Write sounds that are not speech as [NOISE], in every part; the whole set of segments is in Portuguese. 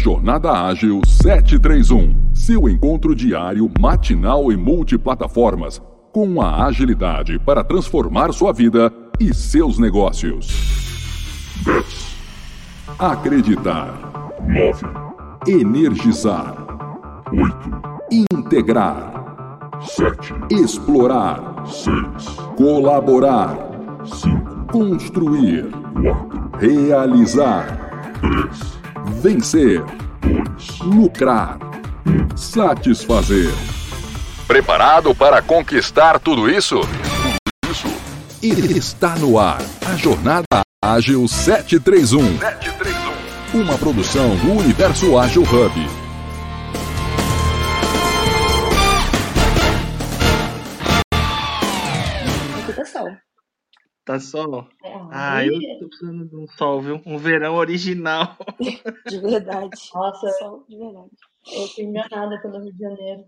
Jornada Ágil 731, seu encontro diário, matinal e multiplataformas, com a agilidade para transformar sua vida e seus negócios. 10. Acreditar. 9. Energizar. 8. Integrar. 7. Explorar. 6. Colaborar. 5. Construir. 4. Realizar. 3. Vencer. 2. Lucrar. 1. Satisfazer. Preparado para conquistar tudo isso? Isso. Está no ar a Jornada Ágil 731. 731. Uma produção do Universo Ágil Hub. Tá sol? É, Ah, eu tô precisando de um sol, viu? Um verão original. [LAUGHS] De verdade. Nossa, Sol de verdade. eu fui enganada pelo Rio de Janeiro.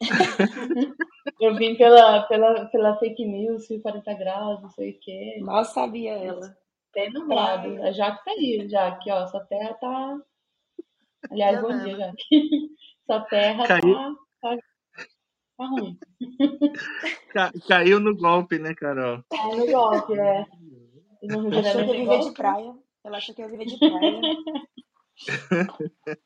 [LAUGHS] eu vim pela, pela, pela fake news, fui 40 graus, não sei o quê. Mal sabia ela. Bem nublado. A Jaque tá aí, Jaque, ó. Sua terra tá. Aliás, bom dia, Jaque. [LAUGHS] Sua terra tá, Caiu. tá, tá ruim. Ca- caiu no golpe, né, Carol? Tá no golpe, é. [LAUGHS] E Rio de Achou que ia tem viver de praia. Ela achou que ia viver de praia. [LAUGHS]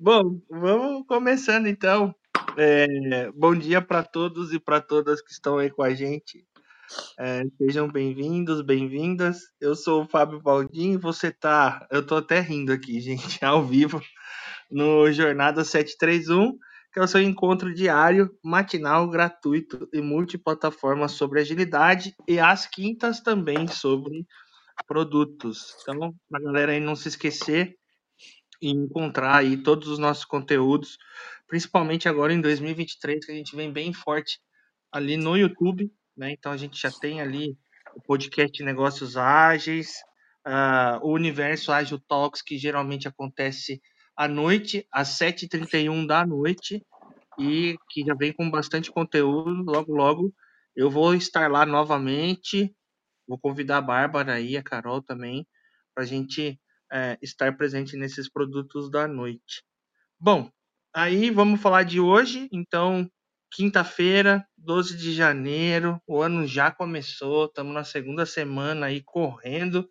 Bom, vamos começando então. É, bom dia para todos e para todas que estão aí com a gente. É, sejam bem-vindos, bem-vindas. Eu sou o Fábio Baldin. Você tá. Eu tô até rindo aqui, [LAUGHS] gente, ao vivo, no Jornada 731, que é o seu encontro diário, matinal, gratuito e multiplataforma sobre agilidade, e às quintas também sobre produtos. Então, pra galera aí não se esquecer e encontrar aí todos os nossos conteúdos, principalmente agora em 2023, que a gente vem bem forte ali no YouTube, né? Então a gente já tem ali o podcast Negócios Ágeis, ah, o Universo Ágil Talks, que geralmente acontece à noite, às 7h31 da noite, e que já vem com bastante conteúdo. Logo, logo eu vou estar lá novamente. Vou convidar a Bárbara aí, a Carol também, para a gente é, estar presente nesses produtos da noite. Bom, aí vamos falar de hoje. Então, quinta-feira, 12 de janeiro, o ano já começou, estamos na segunda semana aí correndo,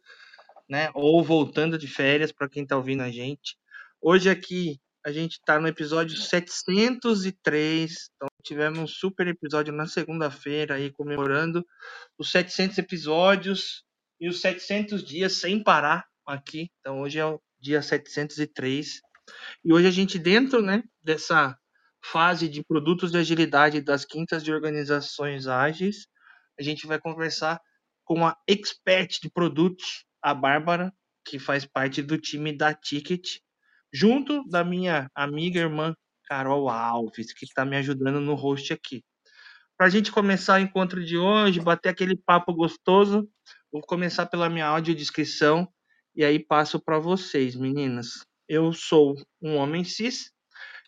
né? Ou voltando de férias para quem está ouvindo a gente. Hoje aqui a gente está no episódio 703, então tivemos um super episódio na segunda-feira aí comemorando os 700 episódios e os 700 dias sem parar aqui. Então hoje é o dia 703 e hoje a gente dentro, né, dessa fase de produtos de agilidade das quintas de organizações ágeis, a gente vai conversar com a expert de produtos, a Bárbara, que faz parte do time da Ticket, junto da minha amiga irmã Carol Alves, que está me ajudando no host aqui. Para a gente começar o encontro de hoje, bater aquele papo gostoso, vou começar pela minha audiodescrição e aí passo para vocês, meninas. Eu sou um homem cis,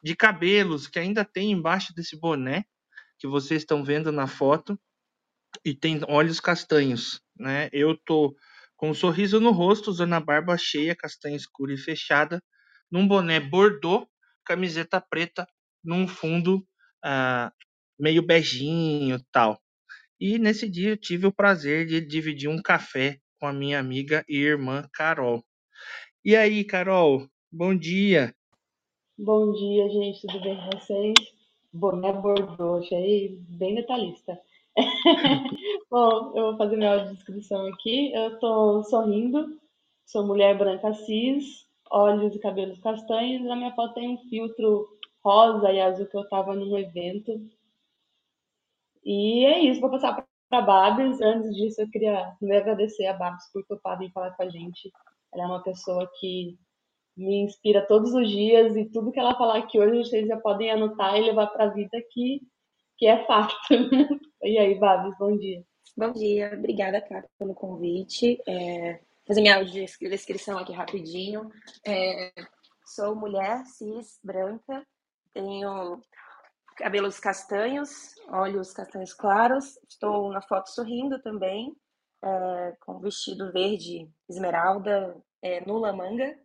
de cabelos que ainda tem embaixo desse boné que vocês estão vendo na foto e tem olhos castanhos, né? Eu tô com um sorriso no rosto, usando a barba cheia, castanha escura e fechada, num boné bordô, camiseta preta, num fundo ah, meio beijinho tal. E nesse dia eu tive o prazer de dividir um café com a minha amiga e irmã Carol. E aí, Carol, bom dia. Bom dia, gente, tudo bem com vocês? Boné Bordeaux, achei bem detalhista. [LAUGHS] Bom, eu vou fazer minha audiodescrição aqui. Eu tô sorrindo, sou mulher branca cis, olhos e cabelos castanhos. Na minha foto tem um filtro rosa e azul que eu tava num evento. E é isso, vou passar para Babs. Antes disso, eu queria me agradecer a Babs por topar em falar com a gente. Ela é uma pessoa que me inspira todos os dias e tudo que ela falar aqui hoje vocês já podem anotar e levar para a vida que, que é fato. [LAUGHS] E aí, Babs, bom dia. Bom dia, obrigada, Cátia, pelo convite. É, fazer minha audiodescrição aqui rapidinho. É, sou mulher cis, branca, tenho cabelos castanhos, olhos castanhos claros, estou na foto sorrindo também, é, com vestido verde esmeralda, é, nula manga,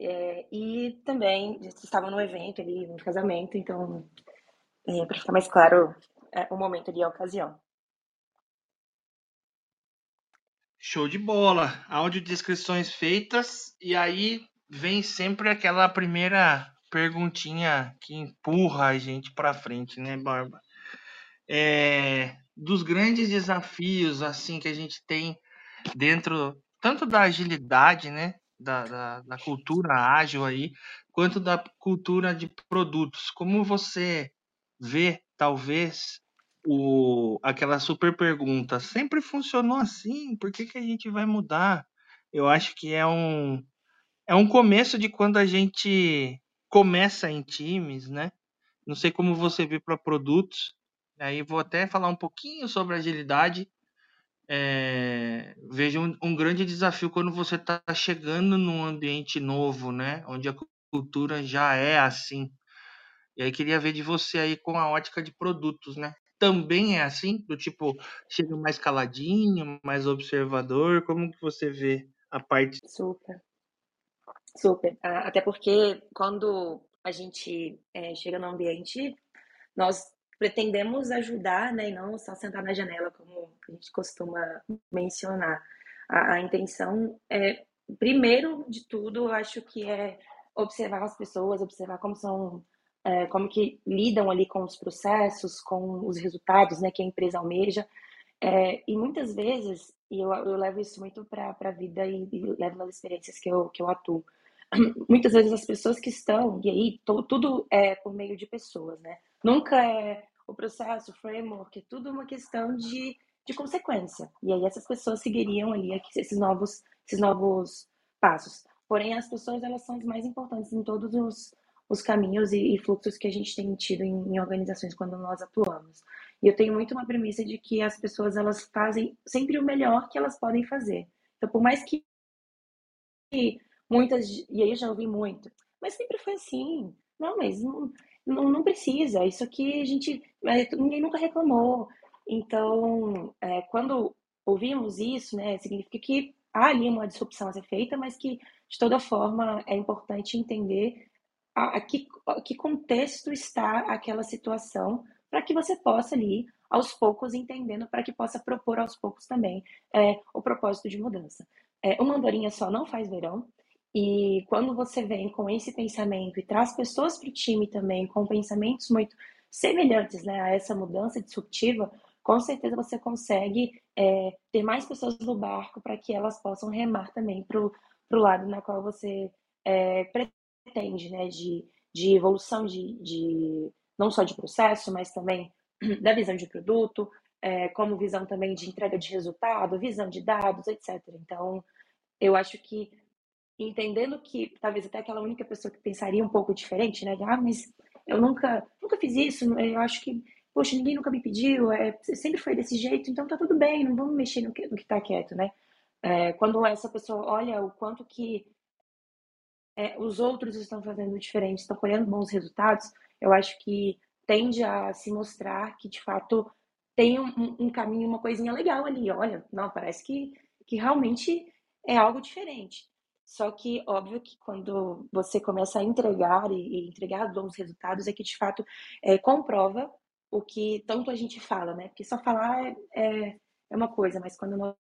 É, e também estava no evento ali, no casamento, então, é, para ficar mais claro, é, o momento ali, a ocasião. Show de bola. Audiodescrições feitas e aí vem sempre aquela primeira perguntinha que empurra a gente para frente, né, Barba? É, dos grandes desafios assim que a gente tem dentro tanto da agilidade, né, da, da, da cultura ágil aí, quanto da cultura de produtos. Como você vê, talvez, o, aquela super pergunta, sempre funcionou assim, por que, que a gente vai mudar? Eu acho que é um, é um começo de quando a gente começa em times, né? Não sei como você vê para produtos. Aí vou até falar um pouquinho sobre agilidade. É, vejo um, um, grande desafio quando você está chegando num ambiente novo, né? Onde a cultura já é assim. E aí queria ver de você aí com a ótica de produtos, né? Também é assim, do tipo chega mais caladinho, mais observador. Como que você vê a parte? Super. Super. Até porque quando a gente é, chega no ambiente, nós pretendemos ajudar, né, e não só sentar na janela, como a gente costuma mencionar. A, a intenção é, primeiro de tudo, eu acho que é observar as pessoas, observar como são, é, como que lidam ali com os processos, com os resultados, né, que a empresa almeja. É, e muitas vezes, e eu, eu levo isso muito para a vida e, e levo nas experiências que eu, que eu atuo, [CLEARS THROAT] muitas vezes as pessoas que estão, e aí tudo é por meio de pessoas, né? Nunca é o processo, o framework, é tudo uma questão de, de consequência. E aí essas pessoas seguiriam ali esses novos, esses novos passos. Porém, as pessoas elas são as mais importantes em todos os, os caminhos e, e fluxos que a gente tem tido em, em, organizações quando nós atuamos. E eu tenho muito uma premissa de que as pessoas elas fazem sempre o melhor que elas podem fazer. Então, por mais que muitas, e aí eu já ouvi muito, mas sempre foi assim. Não, mas não, não, não precisa. Isso aqui a gente, é, ninguém nunca reclamou. Então, é, quando ouvimos isso, né, significa que há ali uma disrupção a ser feita, mas que de toda forma é importante entender a, a, que, a que contexto está aquela situação para que você possa ali aos poucos entendendo para que possa propor aos poucos também é, o propósito de mudança. É, uma andorinha só não faz verão, e quando você vem com esse pensamento e traz pessoas para o time também com pensamentos muito semelhantes né, a essa mudança disruptiva, com certeza você consegue é, ter mais pessoas no barco para que elas possam remar também para o lado na qual você é, pretende, né, de, de evolução de, de não só de processo, mas também [CLEARS THROAT] da visão de produto, é, como visão também de entrega de resultado, visão de dados, etc. Então, eu acho que entendendo que talvez até aquela única pessoa que pensaria um pouco diferente, né? De, ah, mas eu nunca, nunca fiz isso, eu acho que, poxa, ninguém nunca me pediu, é, sempre foi desse jeito, então tá tudo bem, não vamos mexer no que, no que tá quieto, né? É, quando essa pessoa olha o quanto que é, os outros estão fazendo diferente, estão colhendo bons resultados, eu acho que tende a se mostrar que, de fato, tem um, um caminho, uma coisinha legal ali. Olha, não, parece que, que realmente é algo diferente. Só que, óbvio que quando você começa a entregar e, e entregar bons resultados, é que de fato é, comprova o que tanto a gente fala, né? Porque só falar é, é, é uma coisa, mas quando nós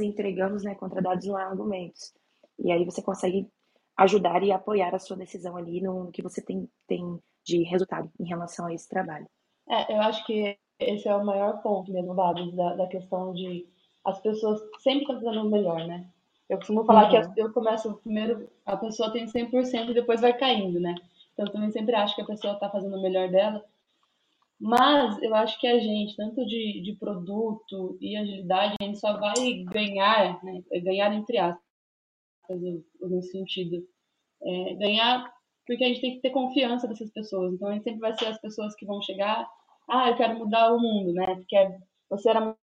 entregamos, né, contra dados não há argumentos. E aí você consegue ajudar e apoiar a sua decisão ali no que você tem, tem de resultado em relação a esse trabalho. É, eu acho que esse é o maior ponto mesmo, Babs, da, da questão de as pessoas sempre estão fazendo o melhor, né? Eu costumo falar uhum. que eu começo primeiro, a pessoa tem 100% e depois vai caindo, né? Então eu também sempre acho que a pessoa está fazendo o melhor dela. Mas eu acho que a gente, tanto de, de produto e agilidade, a gente só vai ganhar, né? Ganhar entre aspas, no sentido. É, ganhar porque a gente tem que ter confiança dessas pessoas. Então a gente sempre vai ser as pessoas que vão chegar, ah, eu quero mudar o mundo, né? Porque você era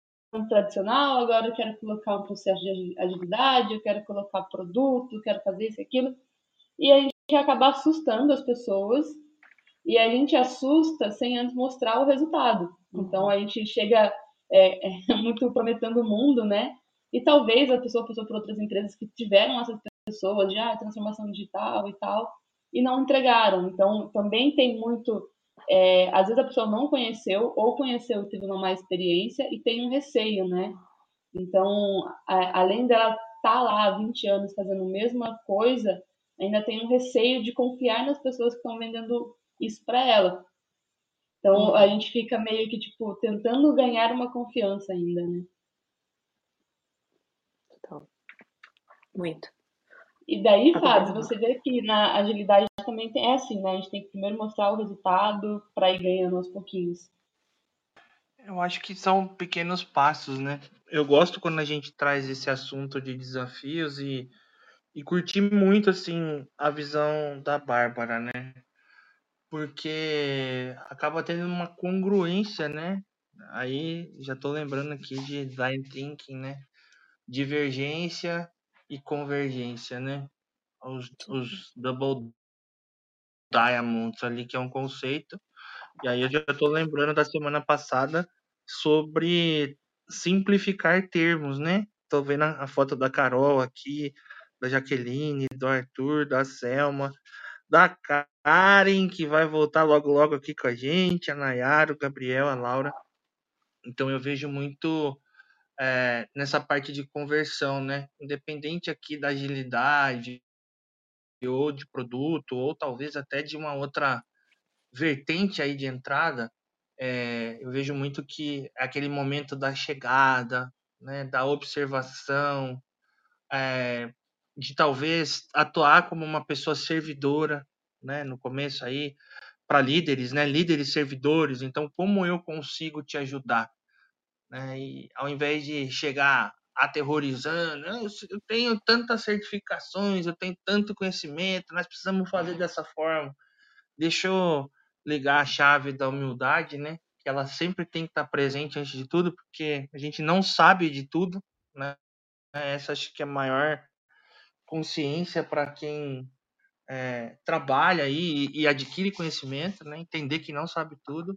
tradicional, agora eu quero colocar um processo de agilidade, eu quero colocar produto, eu quero fazer isso e aquilo. E a gente acaba assustando as pessoas e a gente assusta sem antes mostrar o resultado. Então a gente chega é, [LAUGHS] é, muito prometendo o mundo, né? E talvez a pessoa passou por outras empresas que tiveram essa pessoas de ah, transformação digital e tal, e não entregaram. Então, também tem muito. É, às vezes a pessoa não conheceu, ou conheceu e teve uma má experiência, e tem um receio, né? Então, a, além dela estar tá lá há 20 anos fazendo a mesma coisa, ainda tem um receio de confiar nas pessoas que estão vendendo isso para ela. Então, uhum. a gente fica meio que, tipo, tentando ganhar uma confiança ainda, né? Então, muito. E daí, Fábio, você vê que na agilidade também tem, é assim, né? A gente tem que primeiro mostrar o resultado para ir ganhando aos pouquinhos. Eu acho que são pequenos passos, né? Eu gosto quando a gente traz esse assunto de desafios e, e curti muito, assim, a visão da Bárbara, né? Porque acaba tendo uma congruência, né? Aí já tô lembrando aqui de design thinking, né? Divergência e convergência, né? Os, os double diamonds ali, que é um conceito. E aí eu já estou lembrando da semana passada sobre simplificar termos, né? Tô vendo a, foto da Carol aqui, da Jaqueline, do Arthur, da Selma, da Karen, que vai voltar logo logo aqui com a gente, a Nayara, o Gabriel, a Laura. Então eu vejo muito é, nessa parte de conversão, né? Independente aqui da agilidade ou de produto, ou talvez até de uma outra vertente aí de entrada, é, eu vejo muito que é aquele momento da chegada, né, da observação, é, de talvez atuar como uma pessoa servidora, né, no começo aí, para líderes, né, líderes servidores. Então, como eu consigo te ajudar? Né? E ao invés de chegar aterrorizando, ah, eu tenho tantas certificações, eu tenho tanto conhecimento, nós precisamos fazer dessa forma. Deixa eu ligar a chave da humildade, né? Que ela sempre tem que estar presente antes de tudo, porque a gente não sabe de tudo, né? Essa acho que é a maior consciência para quem é, trabalha aí e, e adquire conhecimento, né? Entender que não sabe tudo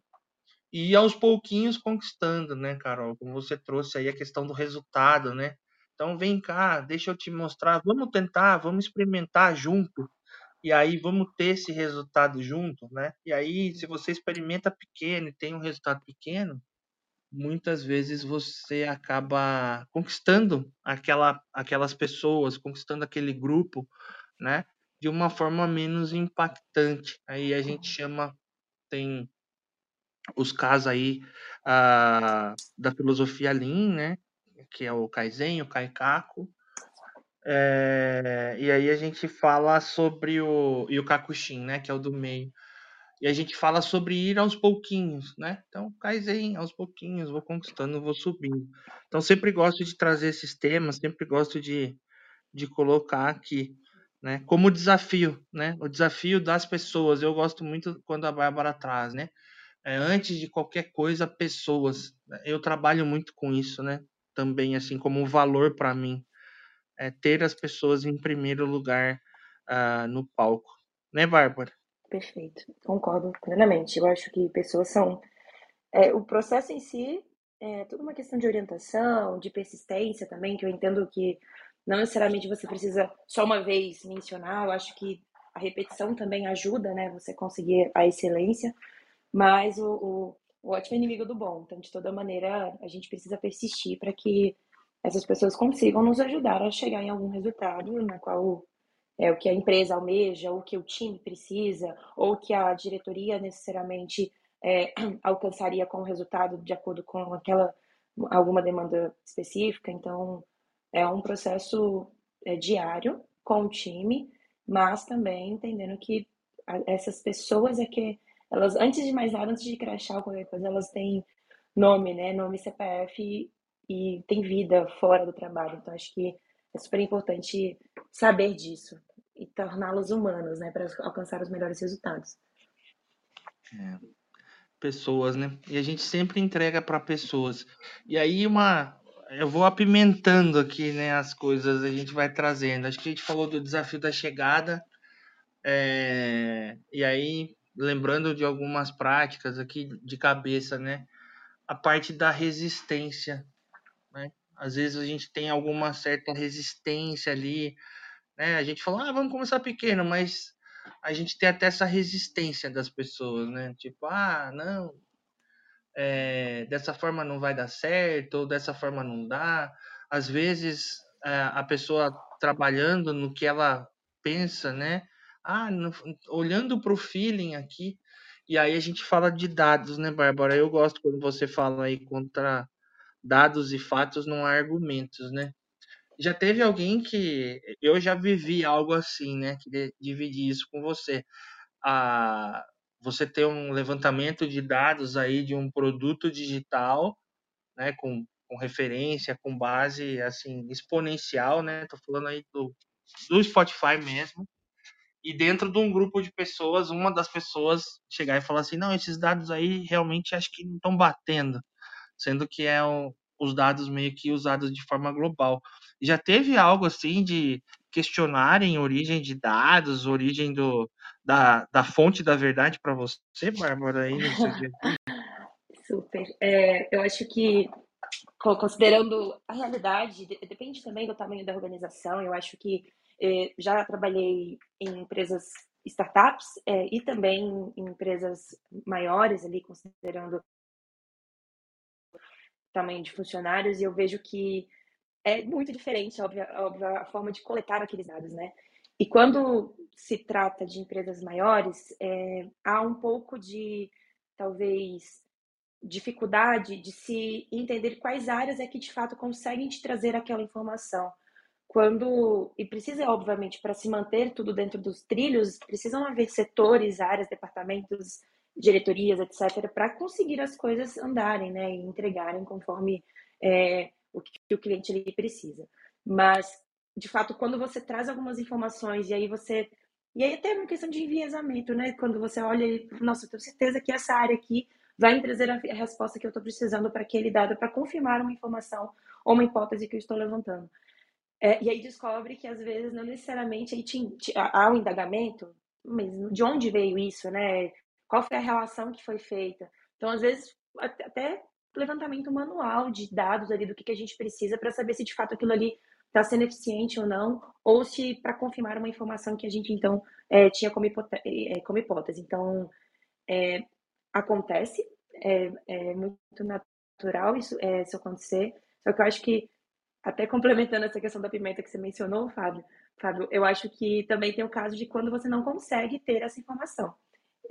e aos pouquinhos conquistando, né, Carol? Como você trouxe aí a questão do resultado, né? Então vem cá, deixa eu te mostrar, vamos tentar, vamos experimentar junto. E aí vamos ter esse resultado junto, né? E aí, se você experimenta pequeno e tem um resultado pequeno, muitas vezes você acaba conquistando aquela, aquelas pessoas, conquistando aquele grupo, né? De uma forma menos impactante. Aí a gente chama, tem os casos aí uh, da filosofia Lean, né? Que é o Kaizen, o Kaikaku. É, e aí a gente fala sobre o e o Kakushin, né? Que é o do meio. E a gente fala sobre ir aos pouquinhos, né? Então, Kaizen, aos pouquinhos, vou conquistando, vou subindo. Então, sempre gosto de trazer esses temas, sempre gosto de, de colocar aqui, né? Como desafio, né? O desafio das pessoas. Eu gosto muito quando a Bárbara traz, né? É, antes de qualquer coisa, pessoas. Eu trabalho muito com isso, né? Também, assim, como um valor para mim. É ter as pessoas em primeiro lugar uh, no palco. Né, Bárbara? Perfeito. Concordo plenamente. Eu acho que pessoas são. É, o processo em si é tudo uma questão de orientação, de persistência também, que eu entendo que não necessariamente você precisa só uma vez mencionar. Eu acho que a repetição também ajuda, né? Você conseguir a excelência. Mas o, o, o ótimo é inimigo do bom. Então, de toda maneira, a gente precisa persistir para que essas pessoas consigam nos ajudar a chegar em algum resultado na qual é o que a empresa almeja, ou o que o time precisa, ou que a diretoria necessariamente é, [CLEARS THROAT] alcançaria com o resultado de acordo com aquela alguma demanda específica. Então, é um processo é, diário com o time, mas também entendendo que essas pessoas é que elas, antes de mais nada, antes de crachar ou qualquer coisa, elas têm nome, né? Nome CPF e, e tem vida fora do trabalho. Então, acho que é super importante saber disso e torná-los humanos, né? Para alcançar os melhores resultados. É. Pessoas, né? E a gente sempre entrega para pessoas. E aí, uma. Eu vou apimentando aqui, né? As coisas a gente vai trazendo. Acho que a gente falou do desafio da chegada. É... E aí, lembrando de algumas práticas aqui de cabeça, né? A parte da resistência, né? Às vezes a gente tem alguma certa resistência ali né? A gente falou, ah, vamos começar pequeno, mas a gente tem até essa resistência das pessoas, né? Tipo, ah, não, é, dessa forma não vai dar certo, ou dessa forma não dá. Às vezes é, a pessoa trabalhando no que ela pensa, né? Ah, no, olhando para o feeling aqui, e aí a gente fala de dados, né, Bárbara? Eu gosto quando você fala aí contra dados e fatos, não há argumentos, né? Já teve alguém que eu já vivi algo assim, né? Que dividi isso com você. A você ter um levantamento de dados aí de um produto digital, né? Com, com referência, com base assim exponencial, né? Tô falando aí do, do Spotify mesmo. E dentro de um grupo de pessoas, uma das pessoas chegar e falar assim, não, esses dados aí realmente acho que não estão batendo, sendo que é um, os dados meio que usados de forma global. Já teve algo assim de questionarem origem de dados, origem do, da, da fonte da verdade para você, Bárbara, aí? [LAUGHS] Super. É, eu acho que, considerando a realidade, depende também do tamanho da organização. Eu acho que já trabalhei em empresas startups é, e também em empresas maiores ali, considerando tamanho de funcionários, e eu vejo que é muito diferente, óbvio, a forma de coletar aqueles dados, né? E quando se trata de empresas maiores, é, há um pouco de, talvez, dificuldade de se entender quais áreas é que de fato conseguem te trazer aquela informação. Quando, e precisa, obviamente, para se manter tudo dentro dos trilhos, precisam haver setores, áreas, departamentos diretorias, etc., para conseguir as coisas andarem, né, e entregarem conforme é, o que o cliente ele precisa. Mas, de fato, quando você traz algumas informações e aí você e aí até uma questão de enviesamento, né? Quando você olha e, nossa, eu tenho certeza que essa área aqui vai trazer a resposta que eu estou precisando para aquele dado, para confirmar uma informação ou uma hipótese que eu estou levantando. É, e aí descobre que às vezes não necessariamente aí te, há um indagamento, mas de onde veio isso, né? qual foi a relação que foi feita. Então, às vezes, até levantamento manual de dados ali do que, que a gente precisa para saber se de fato aquilo ali está sendo eficiente ou não, ou se para confirmar uma informação que a gente então é, tinha como, hipótese, é, como hipótese. Então, é, acontece, é, é, muito natural isso, é, isso acontecer, só que eu acho que, até complementando essa questão da pimenta que você mencionou, Fábio, Fábio, eu acho que também tem o caso de quando você não consegue ter essa informação.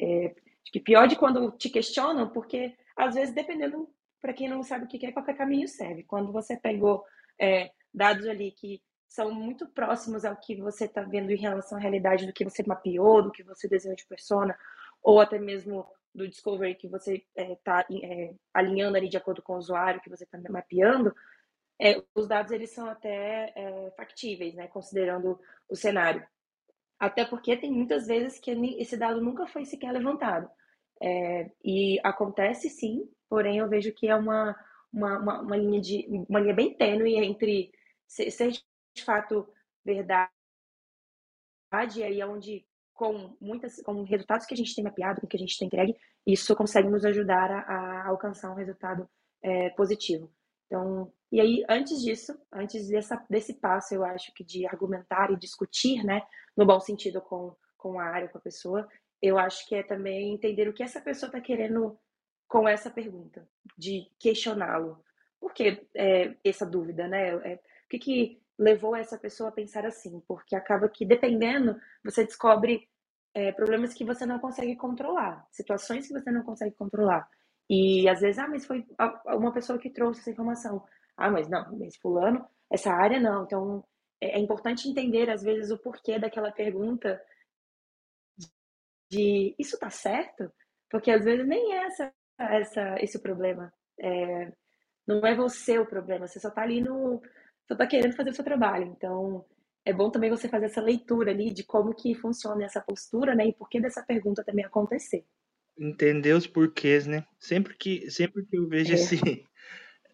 É, acho que pior de quando te questionam, porque às vezes, dependendo, para quem não sabe o que é, qualquer caminho serve. Quando você pegou é, dados ali que são muito próximos ao que você está vendo em relação à realidade do que você mapeou, do que você desenhou de persona, ou até mesmo do discovery que você está é, é, alinhando ali de acordo com o usuário que você está mapeando, é, os dados eles são até é, factíveis, né, considerando o cenário. Até porque tem muitas vezes que esse dado nunca foi sequer levantado. É, e acontece sim, porém eu vejo que é uma, uma, uma, uma, linha, de, uma linha bem tênue entre ser de fato verdade e aí é onde com muitas com resultados que a gente tem mapeado, com que a gente tem entregue, isso consegue nos ajudar a, a alcançar um resultado é, positivo. Então, e aí, antes disso, antes dessa, desse passo, eu acho que de argumentar e discutir, né, no bom sentido com, com a área, com a pessoa, eu acho que é também entender o que essa pessoa está querendo com essa pergunta, de questioná-lo. Por que é, essa dúvida, né? É, o que, que levou essa pessoa a pensar assim? Porque acaba que, dependendo, você descobre é, problemas que você não consegue controlar, situações que você não consegue controlar. E às vezes, ah, mas foi uma pessoa que trouxe essa informação. Ah, mas não, mas fulano, essa área não. Então, é, é importante entender, às vezes, o porquê daquela pergunta de isso tá certo? Porque às vezes nem é essa, essa, esse o problema. É, não é você o problema, você só tá ali no. Só tá querendo fazer o seu trabalho. Então, é bom também você fazer essa leitura ali de como que funciona essa postura, né? E por que dessa pergunta também acontecer. Entender os porquês, né? Sempre que, sempre que eu vejo é. esse,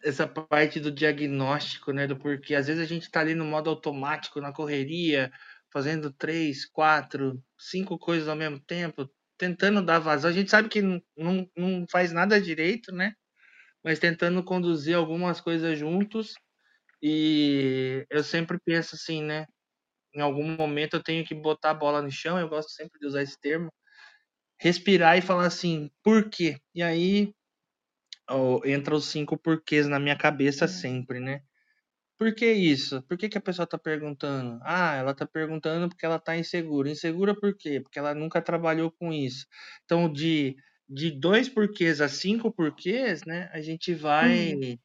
essa parte do diagnóstico, né? Do porquê. Às vezes a gente tá ali no modo automático, na correria, fazendo três, quatro, cinco coisas ao mesmo tempo, tentando dar vazão. A gente sabe que não, não faz nada direito, né? Mas tentando conduzir algumas coisas juntos. E eu sempre penso assim, né? em algum momento eu tenho que botar a bola no chão, eu gosto sempre de usar esse termo, respirar e falar assim, por quê? E aí ó, entra os cinco porquês na minha cabeça sempre, né? Por que isso? Por que, que a pessoa está perguntando? Ah, ela está perguntando porque ela está insegura. Insegura por quê? Porque ela nunca trabalhou com isso. Então, de, de dois porquês a cinco porquês, né, a gente vai uhum.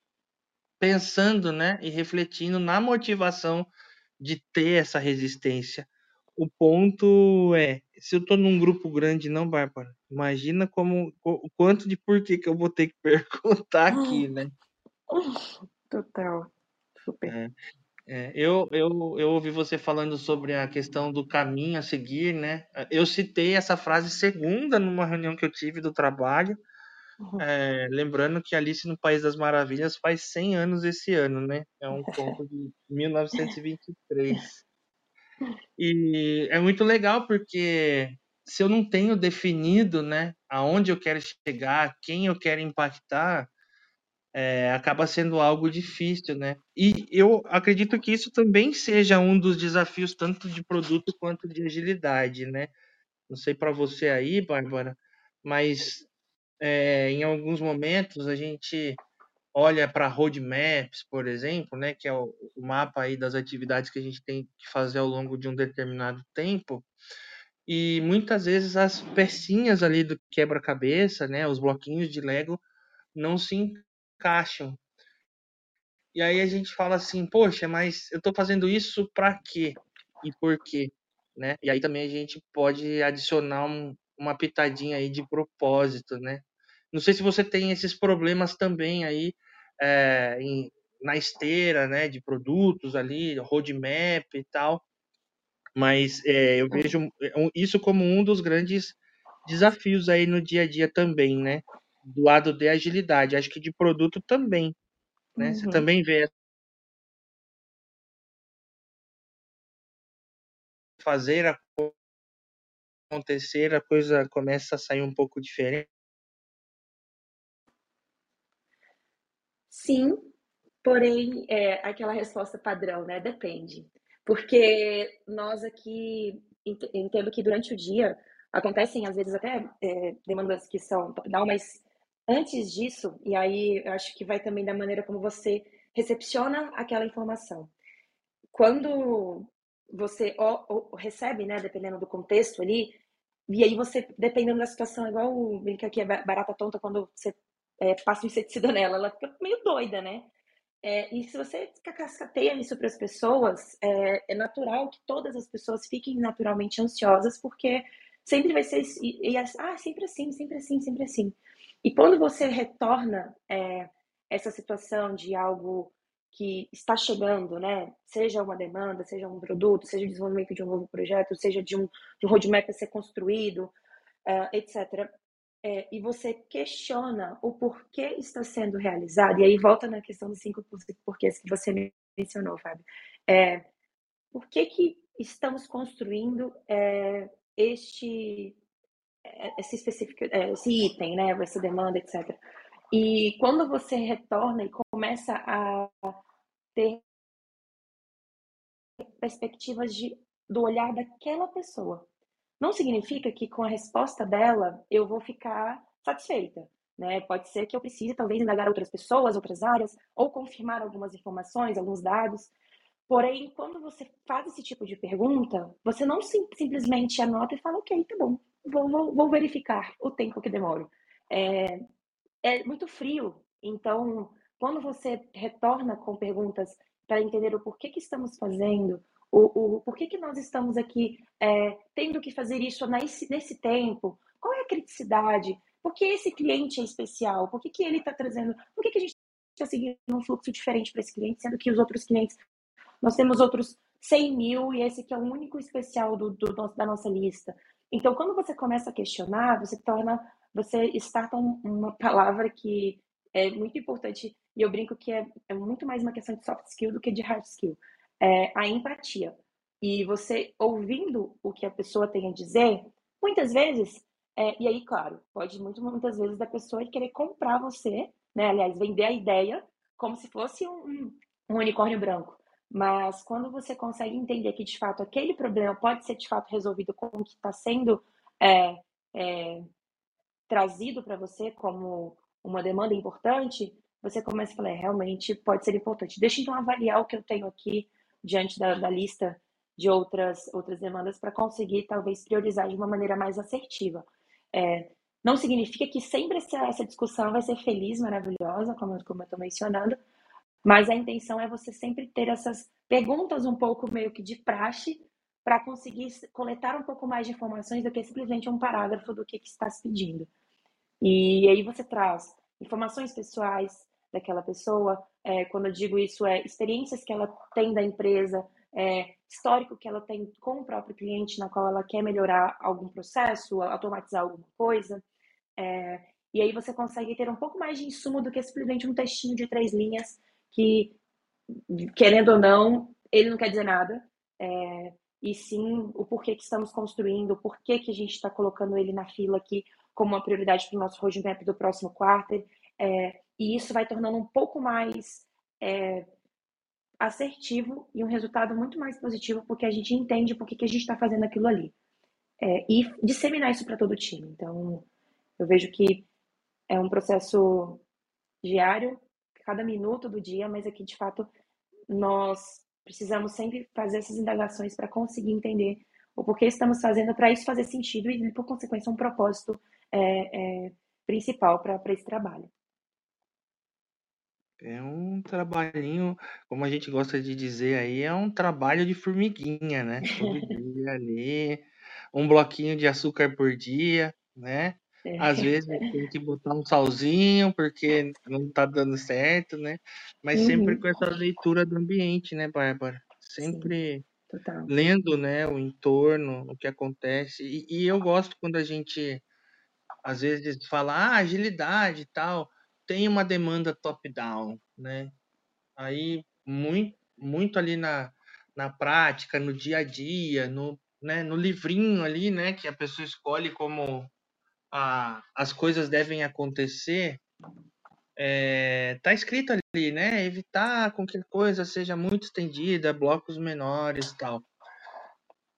pensando né, e refletindo na motivação de ter essa resistência. O ponto é, se eu estou num grupo grande, não, Bárbara, imagina como o quanto de porquê que eu vou ter que [LAUGHS] perguntar aqui, né? [LAUGHS] Total. Super. É, é, eu, eu, eu ouvi você falando sobre a questão do caminho a seguir, né? Eu citei essa frase segunda numa reunião que eu tive do trabalho, uhum. é, lembrando que Alice no País das Maravilhas faz 100 anos esse ano, né? É um conto de 1923. [LAUGHS] E é muito legal porque se eu não tenho definido, né, aonde eu quero chegar, quem eu quero impactar, é, acaba sendo algo difícil, né? E eu acredito que isso também seja um dos desafios tanto de produto quanto de agilidade, né? Não sei para você aí, Bárbara, mas é, em alguns momentos a gente olha para roadmaps, por exemplo, né, que é o, o, mapa aí das atividades que a gente tem que fazer ao longo de um determinado tempo, e muitas vezes as pecinhas ali do quebra-cabeça, né, os bloquinhos de Lego não se encaixam. E aí a gente fala assim, poxa, mas eu estou fazendo isso para quê e por quê, né? E aí também a gente pode adicionar um, uma pitadinha aí de propósito, né? Não sei se você tem esses problemas também aí é, em, na esteira, né, de produtos ali, roadmap e tal, mas é, eu vejo isso como um dos grandes desafios aí no dia a dia também, né? do lado de agilidade, acho que de produto também, né? Uhum. Você também vê fazer acontecer, a coisa começa a sair um pouco diferente. Sim, porém, é aquela resposta padrão, né? Depende. Porque nós aqui, entendo que durante o dia acontecem, às vezes, até é, demandas que são top-down, mas Antes disso, e aí eu acho que vai também da maneira como você recepciona aquela informação. Quando você ó, ó, recebe, né, dependendo do contexto ali, e aí você, dependendo da situação, igual o brinca aqui, é barata tonta, quando você é, passa um inseticida nela, ela fica meio doida, né? É, e se você cascateia isso para as pessoas, é, é, natural que todas as pessoas fiquem naturalmente ansiosas, porque sempre vai ser. E, e, ah, sempre assim, sempre assim, sempre assim. E quando você retorna é, essa situação de algo que está chegando, né? Seja uma demanda, seja um produto, seja o desenvolvimento de um novo projeto, seja de um, de um roadmap a ser construído, uh, é, etc. É, e você questiona o porquê está sendo realizado, e aí volta na questão dos cinco porquês que você mencionou, Fábio. É, por que, que estamos construindo é, este esse específico, é, esse item, né, essa demanda, etc. E quando você retorna e começa a ter perspectivas de, do olhar daquela pessoa, não significa que com a resposta dela eu vou ficar satisfeita. Né? Pode ser que eu precise, talvez, indagar outras pessoas, outras áreas, ou confirmar algumas informações, alguns dados. Porém, quando você faz esse tipo de pergunta, você não sim, simplesmente anota e fala, ok, tá bom, vou, vou, vou verificar o tempo que demoro. É, é muito frio, então, quando você retorna com perguntas para entender o porquê que estamos fazendo, o, o porquê que nós estamos aqui é, tendo que fazer isso nesse, nesse tempo, qual é a criticidade, por que esse cliente é especial, por que, que ele está trazendo, por que, que a gente está seguindo um fluxo diferente para esse cliente, sendo que os outros clientes, nós temos outros 100 mil e esse que é o único especial do, do, da nossa lista. Então, quando você começa a questionar, você torna, você starta uma palavra que é muito importante e eu brinco que é, é muito mais uma questão de soft skill do que de hard skill. É a empatia. E você ouvindo o que a pessoa tem a dizer, muitas vezes, é, e aí, claro, pode muito, muitas vezes da pessoa querer comprar você, né? Aliás, vender a ideia como se fosse um, um unicórnio branco. Mas quando você consegue entender que de fato aquele problema pode ser de fato resolvido com o que está sendo é, é, trazido para você como uma demanda importante, você começa a falar, é, realmente pode ser importante. Deixa então avaliar o que eu tenho aqui diante da, da lista de outras, outras demandas para conseguir talvez priorizar de uma maneira mais assertiva. É, não significa que sempre essa, essa, discussão vai ser feliz, maravilhosa, como, como eu estou mencionando, mas a intenção é você sempre ter essas perguntas um pouco meio que de praxe para conseguir coletar um pouco mais de informações do que simplesmente um parágrafo do que, que está se pedindo. E aí você traz informações pessoais daquela pessoa, é, quando eu digo isso, é experiências que ela tem da empresa, é, histórico que ela tem com o próprio cliente, na qual ela quer melhorar algum processo, automatizar alguma coisa. É, e aí você consegue ter um pouco mais de insumo do que simplesmente um textinho de três linhas que, querendo ou não, ele não quer dizer nada. É, e sim o porquê que estamos construindo, o porquê que a gente está colocando ele na fila aqui como uma prioridade para o nosso roadmap do próximo quarter. É, e isso vai tornando um pouco mais é, assertivo e um resultado muito mais positivo, porque a gente entende por que a gente está fazendo aquilo ali. É, e disseminar isso para todo o time. Então, eu vejo que é um processo diário, cada minuto do dia, mas aqui, de fato, nós precisamos sempre fazer essas indagações para conseguir entender o porquê estamos fazendo para isso fazer sentido e, por consequência, um propósito é, é, principal para esse trabalho. É um trabalhinho, como a gente gosta de dizer aí, é um trabalho de formiguinha, né? Todo [LAUGHS] dia ali, um bloquinho de açúcar por dia, né? É. Às vezes [LAUGHS] tem que botar um salzinho porque não tá dando certo, né? Mas sempre uhum. com essa leitura do ambiente, né, Bárbara? Sempre lendo, né, o entorno, o que acontece. E, e eu gosto quando a gente às vezes fala ah, agilidade e tal tem uma demanda top-down, né? Aí muito, muito ali na, na prática, no dia a dia, no, né, no livrinho ali, né, que a pessoa escolhe como a, as coisas devem acontecer, é, tá escrito ali, né? Evitar com que coisa seja muito estendida, blocos menores, tal.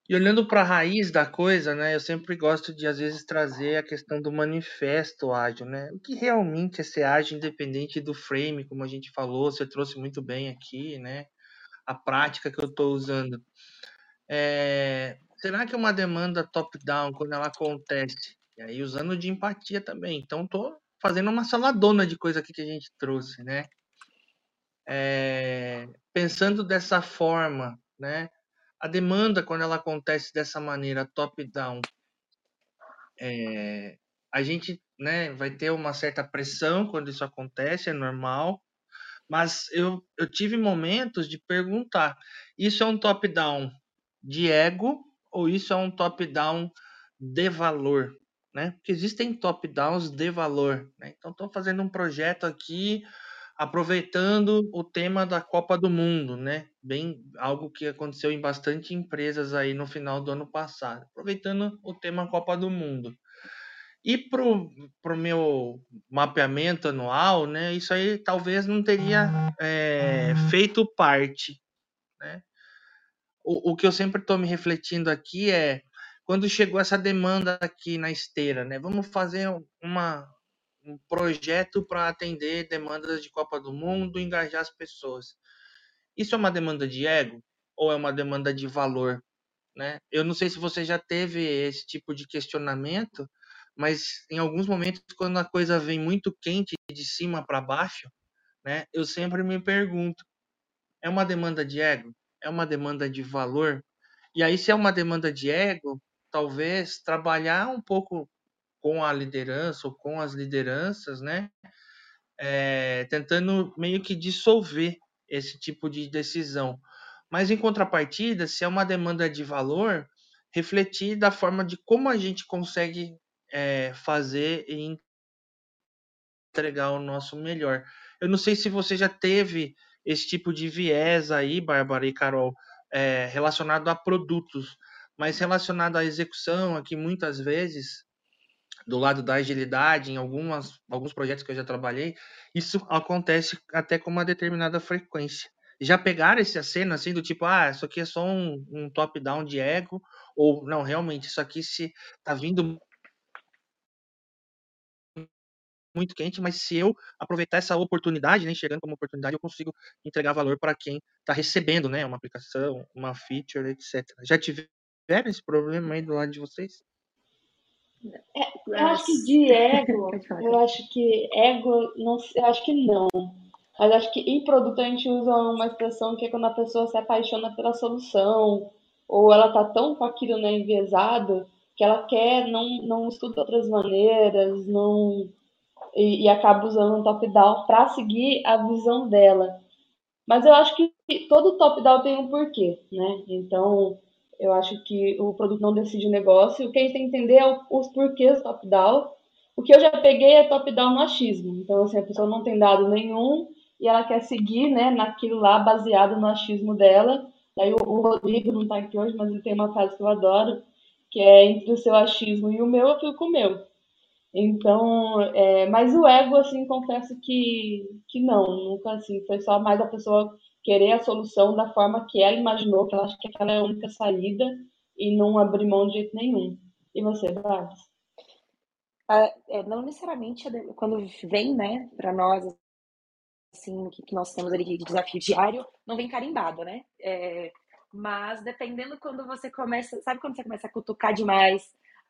E olhando para a raiz da coisa, né, eu sempre gosto de às vezes trazer a questão do manifesto ágil, né? O que realmente é ser ágil independente do frame, como a gente falou, você trouxe muito bem aqui, né? A prática que eu estou usando. É... Será que uma demanda top-down quando ela acontece? E aí usando de empatia também. Então estou fazendo uma saladona de coisa aqui que a gente trouxe, né? É... Pensando dessa forma, né? A demanda, quando ela acontece dessa maneira top-down, é, a gente né, vai ter uma certa pressão quando isso acontece, é normal. Mas eu, eu tive momentos de perguntar: isso é um top-down de ego ou isso é um top-down de valor? Né? Porque existem top-downs de valor. Né? Então, estou fazendo um projeto aqui aproveitando o tema da Copa do Mundo, né? Bem, algo que aconteceu em bastante empresas aí no final do ano passado. Aproveitando o tema Copa do Mundo. E pro, pro meu mapeamento anual, né? Isso aí talvez não teria é, feito parte, né? O, o que eu sempre estou me refletindo aqui é quando chegou essa demanda aqui na esteira, né? Vamos fazer uma um projeto para atender demandas de Copa do Mundo, engajar as pessoas. Isso é uma demanda de ego ou é uma demanda de valor? Né? Eu não sei se você já teve esse tipo de questionamento, mas em alguns momentos, quando a coisa vem muito quente de cima para baixo, né, eu sempre me pergunto: é uma demanda de ego? É uma demanda de valor? E aí, se é uma demanda de ego, talvez trabalhar um pouco com a liderança ou com as lideranças, né? É, tentando meio que dissolver esse tipo de decisão. Mas em contrapartida, se é uma demanda de valor, refletir da forma de como a gente consegue é, fazer e entregar o nosso melhor. Eu não sei se você já teve esse tipo de viés aí, Bárbara e Carol, é, relacionado a produtos, mas relacionado à execução, aqui muitas vezes do lado da agilidade, em algumas, alguns projetos que eu já trabalhei, isso acontece até com uma determinada frequência. já pegaram esse aceno assim do tipo, ah, isso aqui é só um, um top-down de ego, ou não, realmente, isso aqui se tá vindo muito quente, mas se eu aproveitar essa oportunidade, né, enxergando como oportunidade, eu consigo entregar valor para quem está recebendo, né, uma aplicação, uma feature, etc. Já tiveram esse problema aí do lado de vocês? É, eu acho que de ego, [LAUGHS] eu acho que ego, não, eu acho que não. Mas acho que em produto a gente usa uma expressão que é quando a pessoa se apaixona pela solução, ou ela tá tão com aquilo né, enviesado que ela quer, não, não estuda outras maneiras, não e, e acaba usando um top-down para seguir a visão dela. Mas eu acho que todo top-down tem um porquê, né? Então, eu acho que o produto não decide o negócio. O que a gente tem que entender é os porquês top-down. O que eu já peguei é top-down no achismo. Então, assim, a pessoa não tem dado nenhum e ela quer seguir, né, naquilo lá, baseado no achismo dela. Daí o, Rodrigo não está aqui hoje, mas ele tem uma frase que eu adoro, que é entre o seu achismo e o meu, eu fico com o meu. Então, é, mas o ego, assim, confesso que, que não, nunca assim, foi só mais a pessoa querer a solução da forma que ela imaginou, que ela acha que aquela é a única saída e não abrir mão de jeito nenhum. E você? Ah, é, não necessariamente quando vem, né, para nós, assim, o que, que nós temos ali de desafio diário, não vem carimbado, né? É, mas dependendo quando você começa, sabe quando você começa a cutucar demais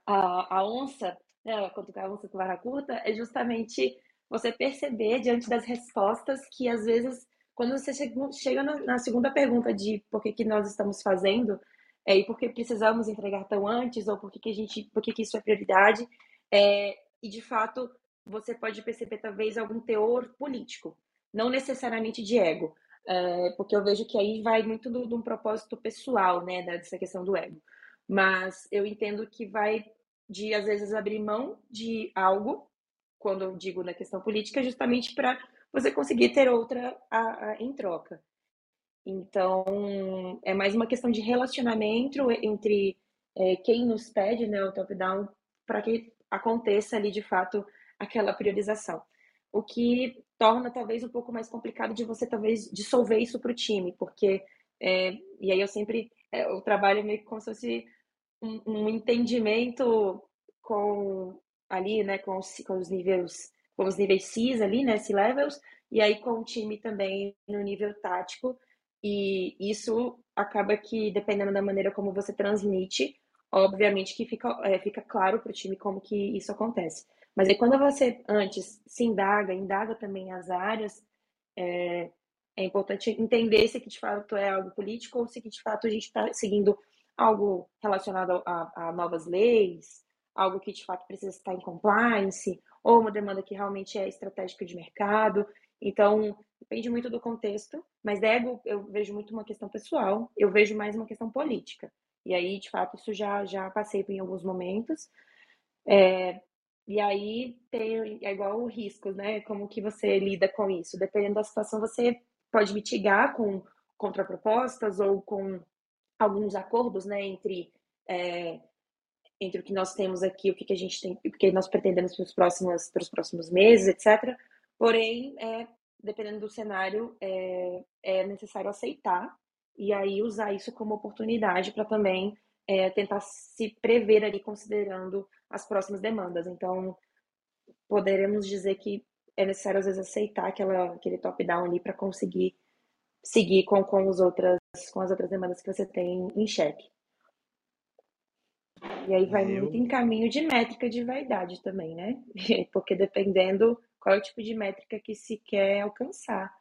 a, a onça, né, quando o onça com vara curta, é justamente você perceber diante das respostas que às vezes quando você chega na segunda pergunta de por que, que nós estamos fazendo é, e por que precisamos entregar tão antes ou por que, que a gente por que, que isso é prioridade é, e de fato você pode perceber talvez algum teor político não necessariamente de ego é, porque eu vejo que aí vai muito de um propósito pessoal né dessa questão do ego. Mas eu entendo que vai de às vezes abrir mão de algo, quando eu digo na questão política, justamente para você conseguir ter outra a, a, em troca. Então, é mais uma questão de relacionamento entre é, quem nos pede né, o top-down para que aconteça ali de fato aquela priorização. O que torna talvez um pouco mais complicado de você talvez dissolver isso para o time, porque, é, e aí eu sempre, é, trabalho meio como se fosse um, um entendimento com ali, né, com os, com os níveis, com os níveis CIS ali, né, C-levels, e aí com o time também no nível tático, e isso acaba que, dependendo da maneira como você transmite, obviamente que fica, é, fica claro para o time como que isso acontece. Mas aí quando você antes se indaga, indaga também as áreas, é, é importante entender se que de fato é algo político ou se que de fato a gente está seguindo algo relacionado a, a, novas leis, algo que de fato precisa estar em compliance, ou uma demanda que realmente é estratégica de mercado. Então, depende muito do contexto, mas ego eu vejo muito uma questão pessoal, eu vejo mais uma questão política. E aí, de fato, isso já, já passei por em alguns momentos. É, e aí tem é igual riscos, né? Como que você lida com isso? Dependendo da situação, você pode mitigar com contrapropostas ou com alguns acordos, né, entre é, entre o que nós temos aqui, o que, que a gente tem, o que nós pretendemos para os próximos para os próximos meses, etc. Porém, é, dependendo do cenário, é, é necessário aceitar e aí usar isso como oportunidade para também é, tentar se prever ali considerando as próximas demandas. Então, poderemos dizer que é necessário às vezes aceitar aquela, aquele top-down ali para conseguir seguir com, com, os outras, com as outras demandas que você tem em xeque. E aí vai muito em caminho de métrica de vaidade também, né? [LAUGHS] Porque dependendo qual é o tipo de métrica que se quer alcançar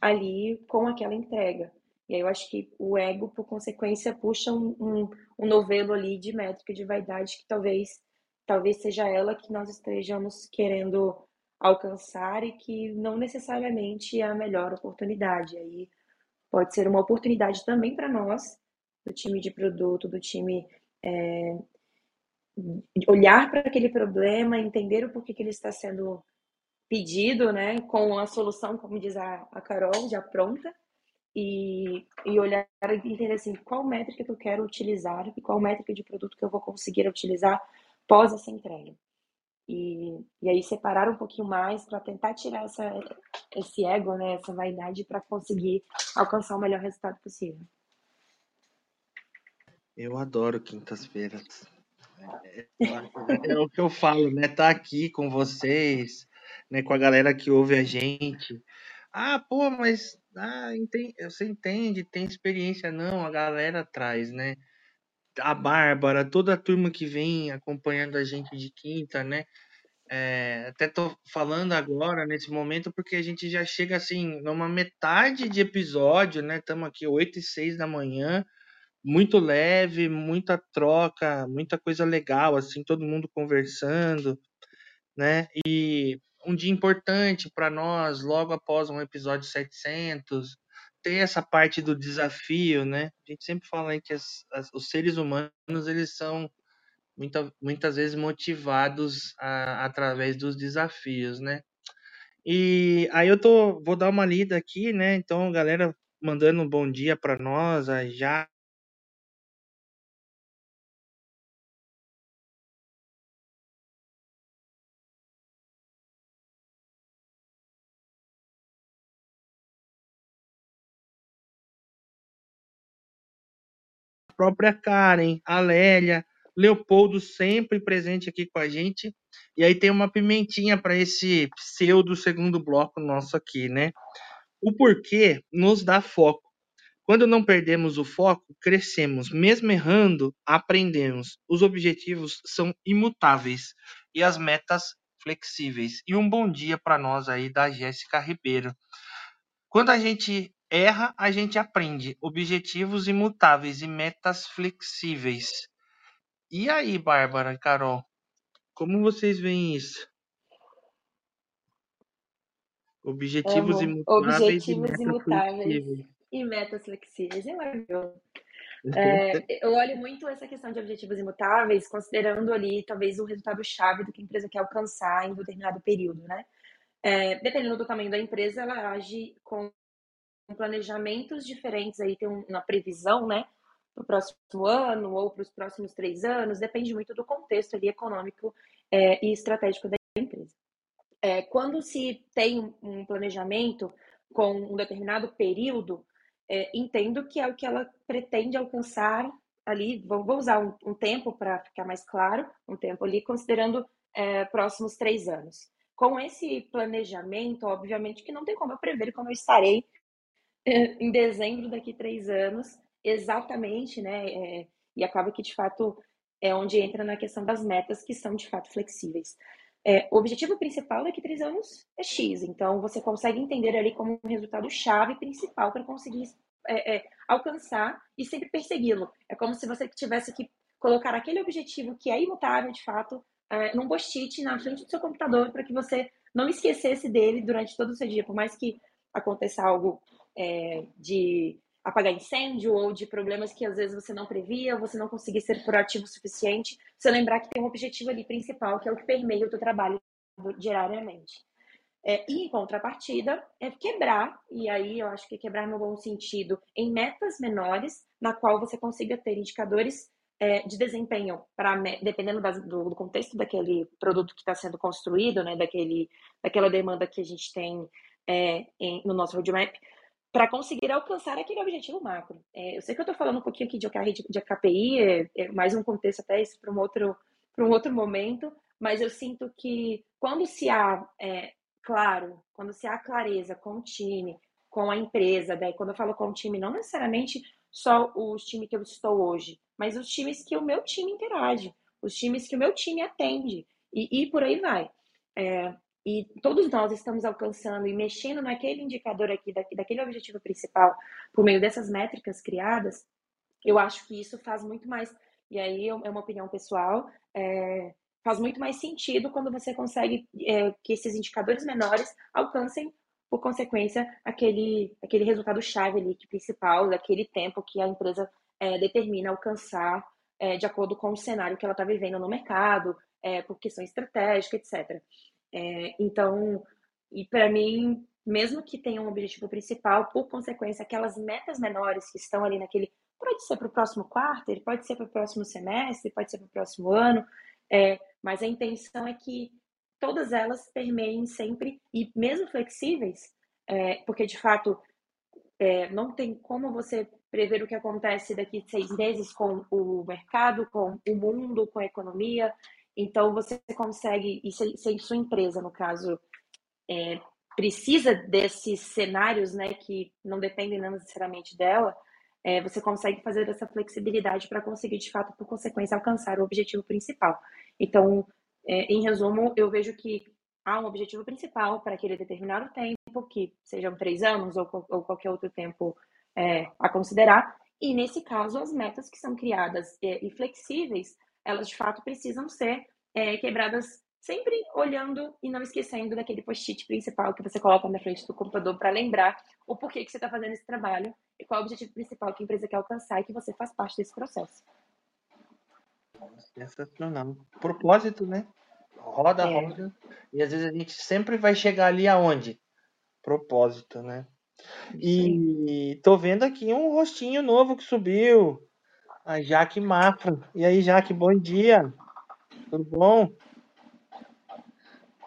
ali com aquela entrega. E aí eu acho que o ego, por consequência, puxa um, um, um novelo ali de métrica de vaidade que talvez, talvez seja ela que nós estejamos querendo alcançar e que não necessariamente é a melhor oportunidade. Aí pode ser uma oportunidade também para nós, do time de produto, do time é, olhar para aquele problema, entender o porquê que ele está sendo pedido, né, com a solução, como diz a, a Carol, já pronta, e, e olhar e entender assim, qual métrica que eu quero utilizar e qual métrica de produto que eu vou conseguir utilizar pós essa entrega. E, e aí separar um pouquinho mais para tentar tirar essa, esse ego, né, essa vaidade para conseguir alcançar o melhor resultado possível. Eu adoro quintas-feiras. É, é, o que eu falo, né? Tá aqui com vocês, né? Com a galera que ouve a gente. Ah, pô, mas ah, entende, você entende, tem experiência. Não, a galera traz, né? A Bárbara, toda a turma que vem acompanhando a gente de quinta, né? É, até tô falando agora, nesse momento, porque a gente já chega assim, numa metade de episódio, né? Estamos aqui 8 e 6 da manhã, muito leve, muita troca, muita coisa legal, assim, todo mundo conversando, né? E um dia importante para nós, logo após um episódio 700, ter essa parte do desafio, né? A gente sempre fala que as, as, os seres humanos, eles são muita, muitas vezes motivados a, através dos desafios, né? E aí eu tô, vou dar uma lida aqui, né? Então, galera mandando um bom dia para nós, a já própria Karen, a Lélia, Leopoldo sempre presente aqui com a gente. E aí tem uma pimentinha para esse pseudo segundo bloco nosso aqui, né? O porquê nos dá foco. Quando não perdemos o foco, crescemos. Mesmo errando, aprendemos. Os objetivos são imutáveis e as metas flexíveis. E um bom dia para nós aí da Jéssica Ribeiro. Quando a gente erra, a gente aprende. Objetivos imutáveis e metas flexíveis. E aí, Bárbara e Carol, como vocês veem isso? Objetivos imutáveis Objetivos e metas imutáveis flexíveis. e metas flexíveis. É maravilhoso. [LAUGHS] É, eu olho muito essa questão de objetivos imutáveis, considerando ali talvez o resultado chave do que a empresa quer alcançar em determinado período, né? É, dependendo do tamanho da empresa, ela age com planejamentos diferentes aí, tem uma previsão, né, para o próximo ano ou para os próximos três anos, depende muito do contexto ali econômico é, e estratégico da empresa. É, quando se tem um planejamento com um determinado período, é, entendo que é o que ela pretende alcançar ali, vou, vou usar um, um tempo para ficar mais claro, um tempo ali, considerando é, próximos três anos. Com esse planejamento, obviamente que não tem como eu prever como eu estarei [LAUGHS] em dezembro daqui três anos, exatamente, né? É, e acaba que de fato é onde entra na questão das metas que são de fato flexíveis. É, o objetivo principal daqui três anos é X, então você consegue entender ali como um resultado chave principal para conseguir é, é, alcançar e sempre persegui-lo. É como se você tivesse que colocar aquele objetivo que é imutável de fato é, num post-it na frente do seu computador para que você não esquecesse dele durante todo o seu dia, por mais que aconteça algo é, de apagar incêndio ou de problemas que às vezes você não previa, você não conseguir ser proativo o suficiente, você lembrar que tem um objetivo ali principal, que é o que permeia o teu trabalho diariamente. É, e em contrapartida, é quebrar, e aí eu acho que quebrar no bom sentido, em metas menores, na qual você consiga ter indicadores é, de desempenho, dependendo do, do, contexto daquele produto que está sendo construído, né, daquele, daquela demanda que a gente tem é, em, no nosso roadmap, para conseguir alcançar aquele objetivo macro. É, eu sei que eu estou falando um pouquinho aqui de KPI, é, é, mais um contexto até isso para um outro para um outro momento, mas eu sinto que quando se há, é, claro, quando se há clareza com o time, com a empresa, daí quando eu falo com o time, não necessariamente só os times que eu estou hoje, mas os times que o meu time interage, os times que o meu time atende, e, e por aí vai. É, e todos nós estamos alcançando e mexendo naquele indicador aqui, daquele objetivo principal, por meio dessas métricas criadas, eu acho que isso faz muito mais, e aí é uma opinião pessoal, é, faz muito mais sentido quando você consegue é, que esses indicadores menores alcancem, por consequência, aquele, aquele resultado chave ali, que principal, daquele tempo que a empresa é, determina alcançar é, de acordo com o cenário que ela está vivendo no mercado, é, por questão estratégica, etc. É, então, e para mim, mesmo que tenha um objetivo principal, por consequência, aquelas metas menores que estão ali naquele. Pode ser para o próximo quarto, pode ser para o próximo semestre, pode ser para o próximo ano, é, mas a intenção é que todas elas permeiem sempre, e mesmo flexíveis, é, porque de fato é, não tem como você prever o que acontece daqui seis meses com o mercado, com o mundo, com a economia. Então, você consegue, e se, se sua empresa, no caso, é, precisa desses cenários, né, que não dependem necessariamente dela, é, você consegue fazer essa flexibilidade para conseguir, de fato, por consequência, alcançar o objetivo principal. Então, é, em resumo, eu vejo que há um objetivo principal para aquele determinado tempo, que sejam três anos ou, ou qualquer outro tempo é, a considerar, e nesse caso, as metas que são criadas é, e flexíveis, elas de fato precisam ser é, quebradas sempre olhando e não esquecendo daquele post-it principal que você coloca na frente do computador para lembrar o porquê que você está fazendo esse trabalho e qual é o objetivo principal que a empresa quer alcançar e que você faz parte desse processo. Sensacional. Propósito, né? Roda, é. roda. E às vezes a gente sempre vai chegar ali aonde? Propósito, né? E tô vendo aqui um rostinho novo que subiu. A Jaque Mafra. E aí, Jaque, bom dia. Tudo bom?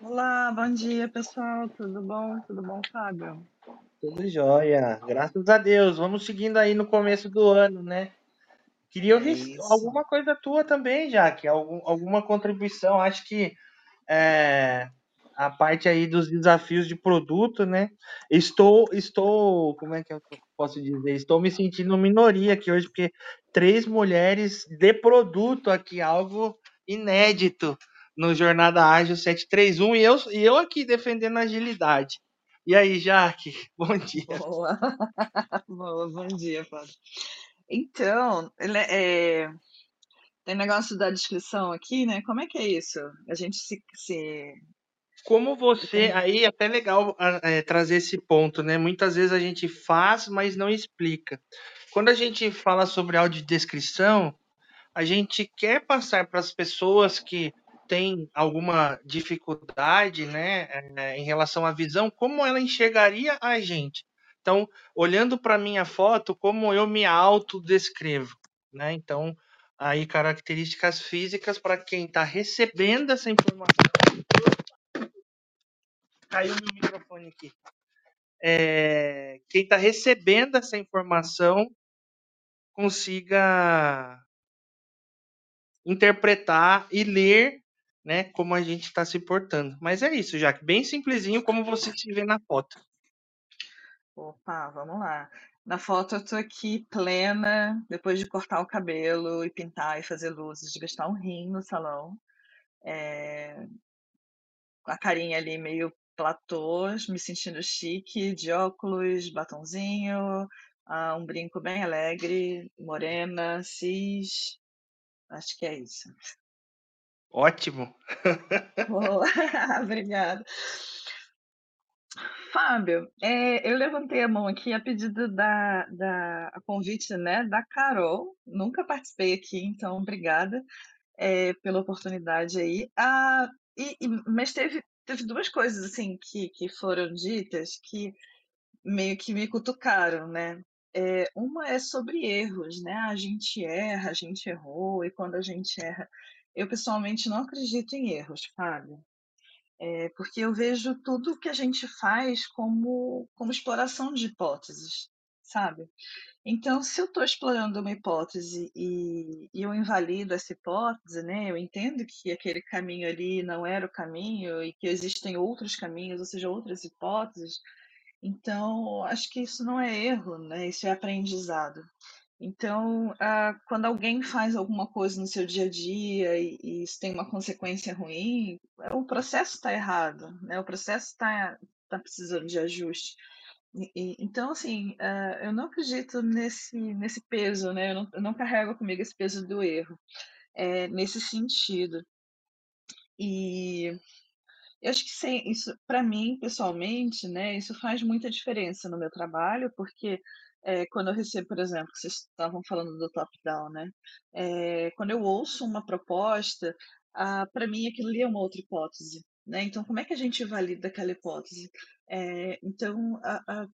Olá, bom dia, pessoal. Tudo bom? Tudo bom, Fábio? Tudo jóia. Graças a Deus. Vamos seguindo aí no começo do ano, né? Queria ouvir é alguma coisa tua também, Jaque. Algum, alguma contribuição. Acho que é, a parte aí dos desafios de produto, né? Estou, estou, como é que eu posso dizer? Estou me sentindo minoria aqui hoje, porque três mulheres de produto aqui, algo inédito no Jornada Ágil 731, e eu, e eu aqui defendendo agilidade. E aí, Jaque, [LAUGHS] bom dia. Boa, [LAUGHS] Boa bom dia, Fábio. Então, é, tem negócio da descrição aqui, né? Como é que é isso? A gente se, se como você, aí é até legal é, trazer esse ponto, né? Muitas vezes a gente faz, mas não explica. Quando a gente fala sobre audiodescrição, a gente quer passar para as pessoas que têm alguma dificuldade, né, é, em relação à visão, como ela enxergaria a gente. Então, olhando para minha foto, como eu me autodescrevo, né? Então, aí características físicas para quem está recebendo essa informação caiu meu microfone aqui. É, quem está recebendo essa informação consiga interpretar e ler né, como a gente está se portando. Mas é isso, Jaque, bem simplesinho como você se vê na foto. Opa, vamos lá. Na foto eu tô aqui plena, depois de cortar o cabelo e pintar e fazer luzes, de gastar um rim no salão. É... A carinha ali meio platôs, me sentindo chique, de óculos, batonzinho, uh, um brinco bem alegre, morena, cis. Acho que é isso. Ótimo. [LAUGHS] Obrigada. Fábio, é, eu levantei a mão aqui a pedido da, da a convite né, da Carol. Nunca participei aqui, então obrigada é, pela oportunidade aí. Ah, e, e, mas teve teve duas coisas assim que, que foram ditas que meio que me cutucaram, né? É, uma é sobre erros, né? A gente erra, a gente errou, e quando a gente erra. Eu pessoalmente não acredito em erros, Fábio. É, porque eu vejo tudo que a gente faz como, como exploração de hipóteses, sabe? Então, se eu estou explorando uma hipótese e, e, eu invalido essa hipótese, né, eu entendo que aquele caminho ali não era o caminho e que existem outros caminhos, ou seja, outras hipóteses, então acho que isso não é erro, né, isso é aprendizado. Então, ah, quando alguém faz alguma coisa no seu dia a dia e, e isso tem uma consequência ruim, o processo está errado, né, o processo está tá precisando de ajuste. E, então, assim, uh, eu não acredito nesse, nesse peso, né? Eu não, eu não carrego comigo esse peso do erro, é, nesse sentido. E eu acho que sim, isso, para mim, pessoalmente, né, isso faz muita diferença no meu trabalho, porque é, quando eu recebo, por exemplo, vocês estavam falando do top-down, né? É, quando eu ouço uma proposta, ah, para mim aquilo ali é uma outra hipótese. Né? Então, como é que a gente valida aquela hipótese? É, então, a, a,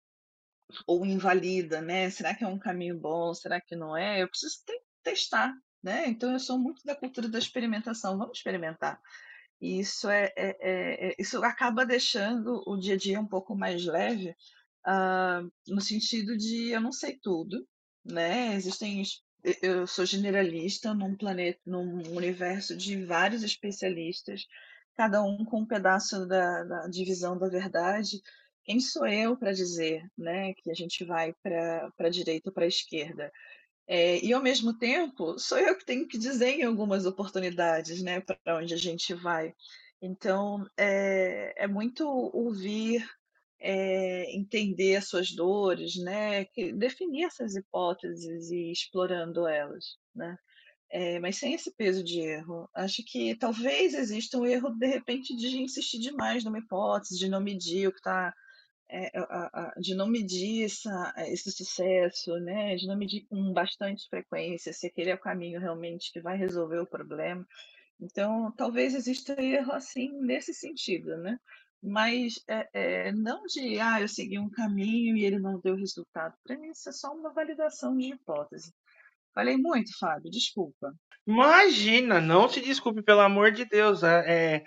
ou invalida, né? Será que é um caminho bom? Será que não é? Eu preciso te testar, né? Então, eu sou muito da cultura da experimentação. Vamos experimentar. E isso, é, é, é, é, isso acaba deixando o dia a dia um pouco mais leve, uh, no sentido de eu não sei tudo, né? Existem eu sou generalista num planeta, num universo de vários especialistas, cada um com um pedaço da, da divisão da verdade. Quem sou eu para dizer, né, que a gente vai para a direita ou para a esquerda? É, e ao mesmo tempo, sou eu que tenho que dizer em algumas oportunidades, né, para onde a gente vai. Então, é, é muito ouvir, é, entender as suas dores, né, definir essas hipóteses e explorando elas, né. É, mas sem esse peso de erro. Acho que talvez exista um erro, de repente, de insistir demais numa hipótese, de não medir o que está é, de não medir essa, esse sucesso, né? de não medir com bastante frequência se aquele é o caminho realmente que vai resolver o problema. Então, talvez exista erro assim nesse sentido, né? Mas é, é, não de, ah, eu segui um caminho e ele não deu resultado. Para mim, isso é só uma validação de hipótese. Falei muito, Fábio, desculpa. Imagina, não se desculpe, pelo amor de Deus. É, é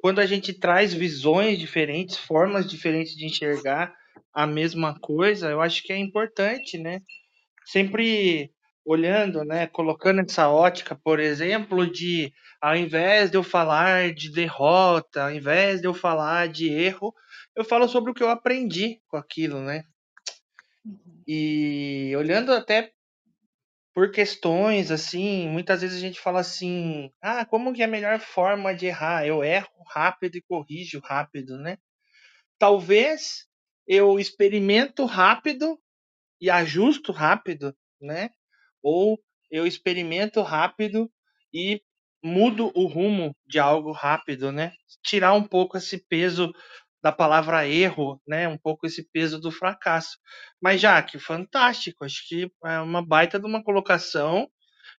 quando a gente traz visões diferentes, formas diferentes de enxergar a mesma coisa, eu acho que é importante, né? Sempre olhando, né, colocando essa ótica, por exemplo, de ao invés de eu falar de derrota, ao invés de eu falar de erro, eu falo sobre o que eu aprendi com aquilo, né? Uhum. E olhando até por questões assim, muitas vezes a gente fala assim: "Ah, como que é a melhor forma de errar? Eu erro rápido e corrijo rápido, né?" Talvez eu experimento rápido e ajusto rápido, né? Ou eu experimento rápido e mudo o rumo de algo rápido, né? Tirar um pouco esse peso da palavra erro, né? Um pouco esse peso do fracasso. Mas, Jaque, fantástico. Acho que é uma baita de uma colocação.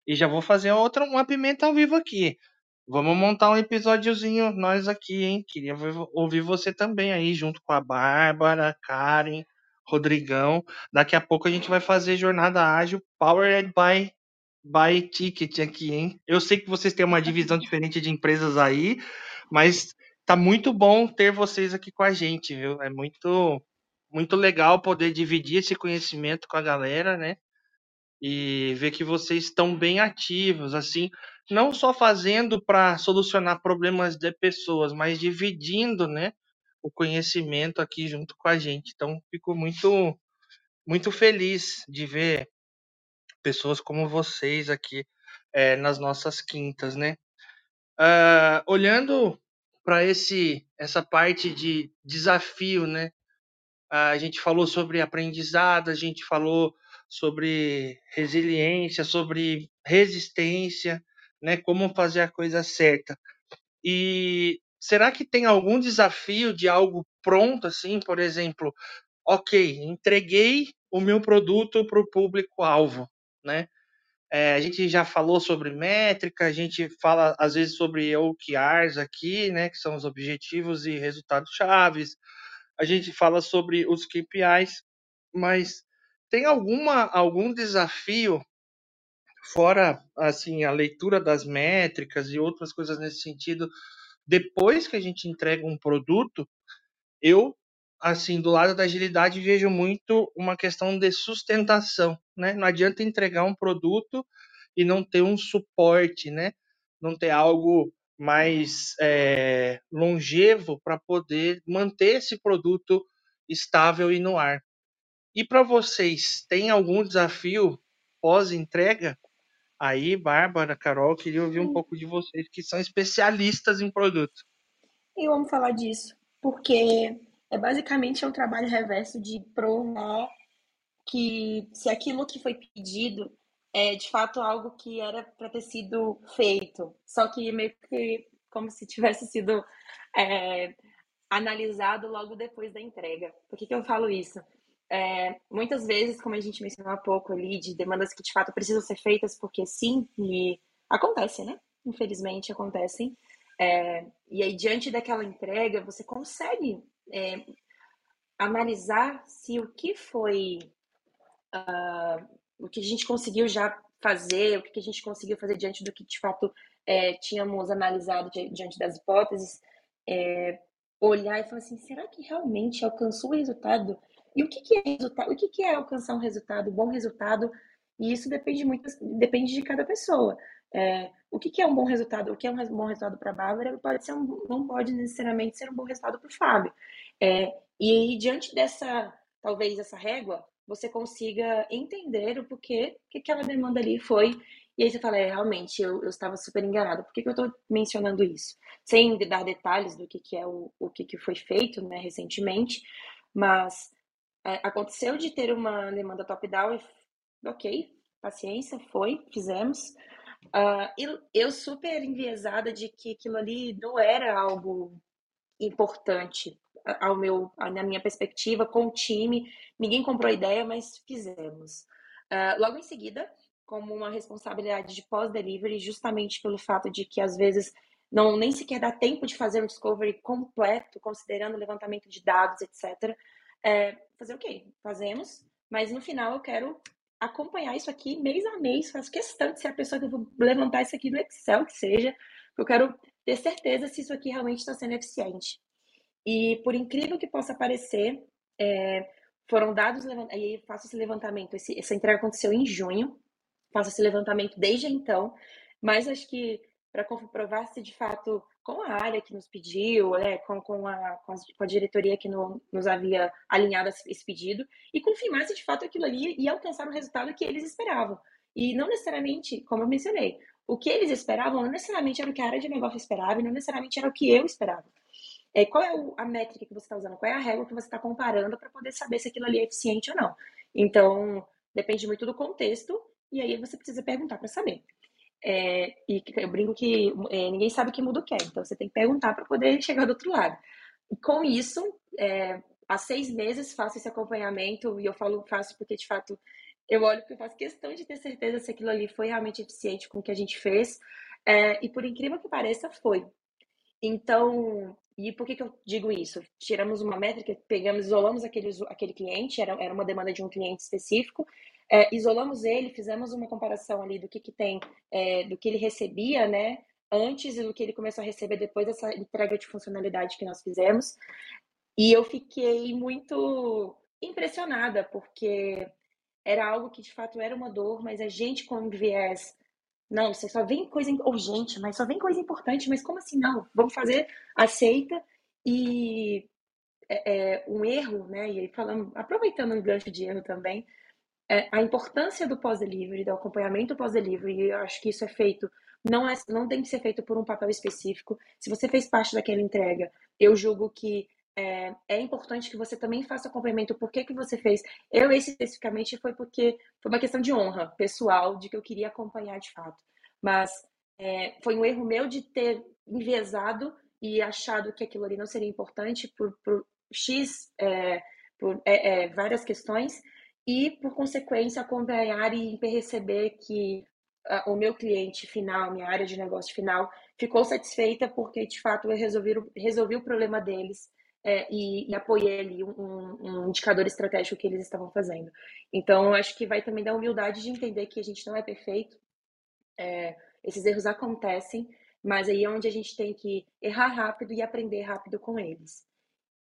E já vou fazer outra, uma pimenta ao vivo aqui. Vamos montar um episódiozinho nós aqui, hein? Queria ouvir você também aí, junto com a Bárbara, Karen, Rodrigão. Daqui a pouco a gente vai fazer jornada ágil Powered by, by Ticket aqui, hein? Eu sei que vocês têm uma divisão [LAUGHS] diferente de empresas aí, mas tá muito bom ter vocês aqui com a gente, viu? É muito, muito legal poder dividir esse conhecimento com a galera, né? E ver que vocês estão bem ativos, assim, não só fazendo para solucionar problemas de pessoas, mas dividindo, né, o conhecimento aqui junto com a gente. Então, fico muito, muito feliz de ver pessoas como vocês aqui é, nas nossas quintas, né? Uh, olhando para esse essa parte de desafio, né? A gente falou sobre aprendizado, a gente falou sobre resiliência, sobre resistência, né? Como fazer a coisa certa. E será que tem algum desafio de algo pronto, assim, por exemplo? Ok, entreguei o meu produto para o público-alvo, né? É, a gente já falou sobre métrica, a gente fala às vezes sobre OKRs aqui, né, que são os objetivos e resultados chaves. A gente fala sobre os KPIs, mas tem alguma algum desafio fora assim a leitura das métricas e outras coisas nesse sentido depois que a gente entrega um produto? Eu assim, do lado da agilidade, vejo muito uma questão de sustentação, né? Não adianta entregar um produto e não ter um suporte, né? Não ter algo mais é, longevo para poder manter esse produto estável e no ar. E para vocês, tem algum desafio pós-entrega? Aí, Bárbara, Carol, queria ouvir um pouco de vocês que são especialistas em produto. E vamos falar disso, porque é basicamente é um trabalho reverso de provar que se aquilo que foi pedido é de fato algo que era para ter sido feito, só que meio que como se tivesse sido é, analisado logo depois da entrega. Por que, que eu falo isso? É, muitas vezes, como a gente mencionou há pouco ali, de demandas que de fato precisam ser feitas porque sim, e acontece, né? Infelizmente acontecem. É, e aí, diante daquela entrega, você consegue é, analisar se o que foi, uh, o que a gente conseguiu já fazer, o que a gente conseguiu fazer diante do que de fato é, tínhamos analisado diante das hipóteses, é, olhar e falar assim, será que realmente alcançou o resultado? E o que, que é resultado? O que, que é alcançar um resultado, um bom resultado? E isso depende muito, depende de cada pessoa. É, o que, que, é um bom resultado? O que é um bom resultado para a Bárbara pode ser um, não pode necessariamente ser um bom resultado para o Fábio. É, e aí, diante dessa, talvez, essa régua, você consiga entender o porquê que aquela demanda ali foi. E aí você fala, é, realmente, eu, eu estava super enganada. Por que, que eu estou mencionando isso? Sem dar detalhes do que, que é o, o que, que foi feito né, recentemente, mas é, aconteceu de ter uma demanda top-down e, ok, paciência, foi, fizemos. Uh, eu, eu super enviesada de que aquilo ali não era algo importante ao meu, na minha perspectiva, com o time. Ninguém comprou ideia, mas fizemos. Uh, logo em seguida, como uma responsabilidade de pós-delivery, justamente pelo fato de que às vezes não nem sequer dá tempo de fazer um discovery completo, considerando o levantamento de dados, etc. É, fazer o quê? Fazemos, mas no final eu quero acompanhar isso aqui mês a mês, faço questão de ser a pessoa que eu vou levantar isso aqui no Excel, que seja, eu quero ter certeza se isso aqui realmente está sendo eficiente. E por incrível que possa parecer, é, foram dados, aí faço esse levantamento, esse, essa entrega aconteceu em junho, faço esse levantamento desde então, mas acho que para comprovar se de fato com a área que nos pediu, né, com, com, a, com, a, diretoria que no, nos havia alinhado esse pedido, e confirmar se de fato aquilo ali ia alcançar o resultado que eles esperavam. E não necessariamente, como eu mencionei, o que eles esperavam não necessariamente era o que a área de negócio esperava, e não necessariamente era o que eu esperava. É, qual é a métrica que você está usando? Qual é a régua que você está comparando para poder saber se aquilo ali é eficiente ou não? Então, depende muito do contexto, e aí você precisa perguntar para saber. É, e eu brinco que é, ninguém sabe o que muda o que, então você tem que perguntar para poder chegar do outro lado. E com isso, é, há seis meses faço esse acompanhamento, e eu falo faço porque de fato eu olho porque eu faço questão de ter certeza se aquilo ali foi realmente eficiente com o que a gente fez. É, e por incrível que pareça, foi. Então, e por que, que eu digo isso? Tiramos uma métrica, pegamos, isolamos aquele, aquele cliente, era, era uma demanda de um cliente específico, é, isolamos ele, fizemos uma comparação ali do que, que tem, é, do que ele recebia, né, antes e do que ele começou a receber depois dessa entrega de funcionalidade que nós fizemos. E eu fiquei muito impressionada, porque era algo que de fato era uma dor, mas a gente com viés não, você só vem coisa urgente, mas só vem coisa importante, mas como assim não? Vamos fazer, aceita e é, é um erro, né? E aí falando, aproveitando um gancho de erro também, é, a importância do pós-delivery, do acompanhamento pós-delivery, eu acho que isso é feito, não, é, não tem que ser feito por um papel específico. Se você fez parte daquela entrega, eu julgo que é, é, importante que você também faça acompanhamento. Por que, que você fez? Eu, especificamente, foi porque foi uma questão de honra pessoal, de que eu queria acompanhar de fato. Mas é, foi um erro meu de ter enviesado e achado que aquilo ali não seria importante por, por X, é, por é, é, várias questões, e, por consequência, acompanhar e perceber que o meu cliente final, minha área de negócio final, ficou satisfeita porque, de fato, eu resolvi, resolvi o problema deles é, e, e, apoiei ali um, um, indicador estratégico que eles estavam fazendo. Então, acho que vai também dar humildade de entender que a gente não é perfeito, é, esses erros acontecem, mas aí é onde a gente tem que errar rápido e aprender rápido com eles.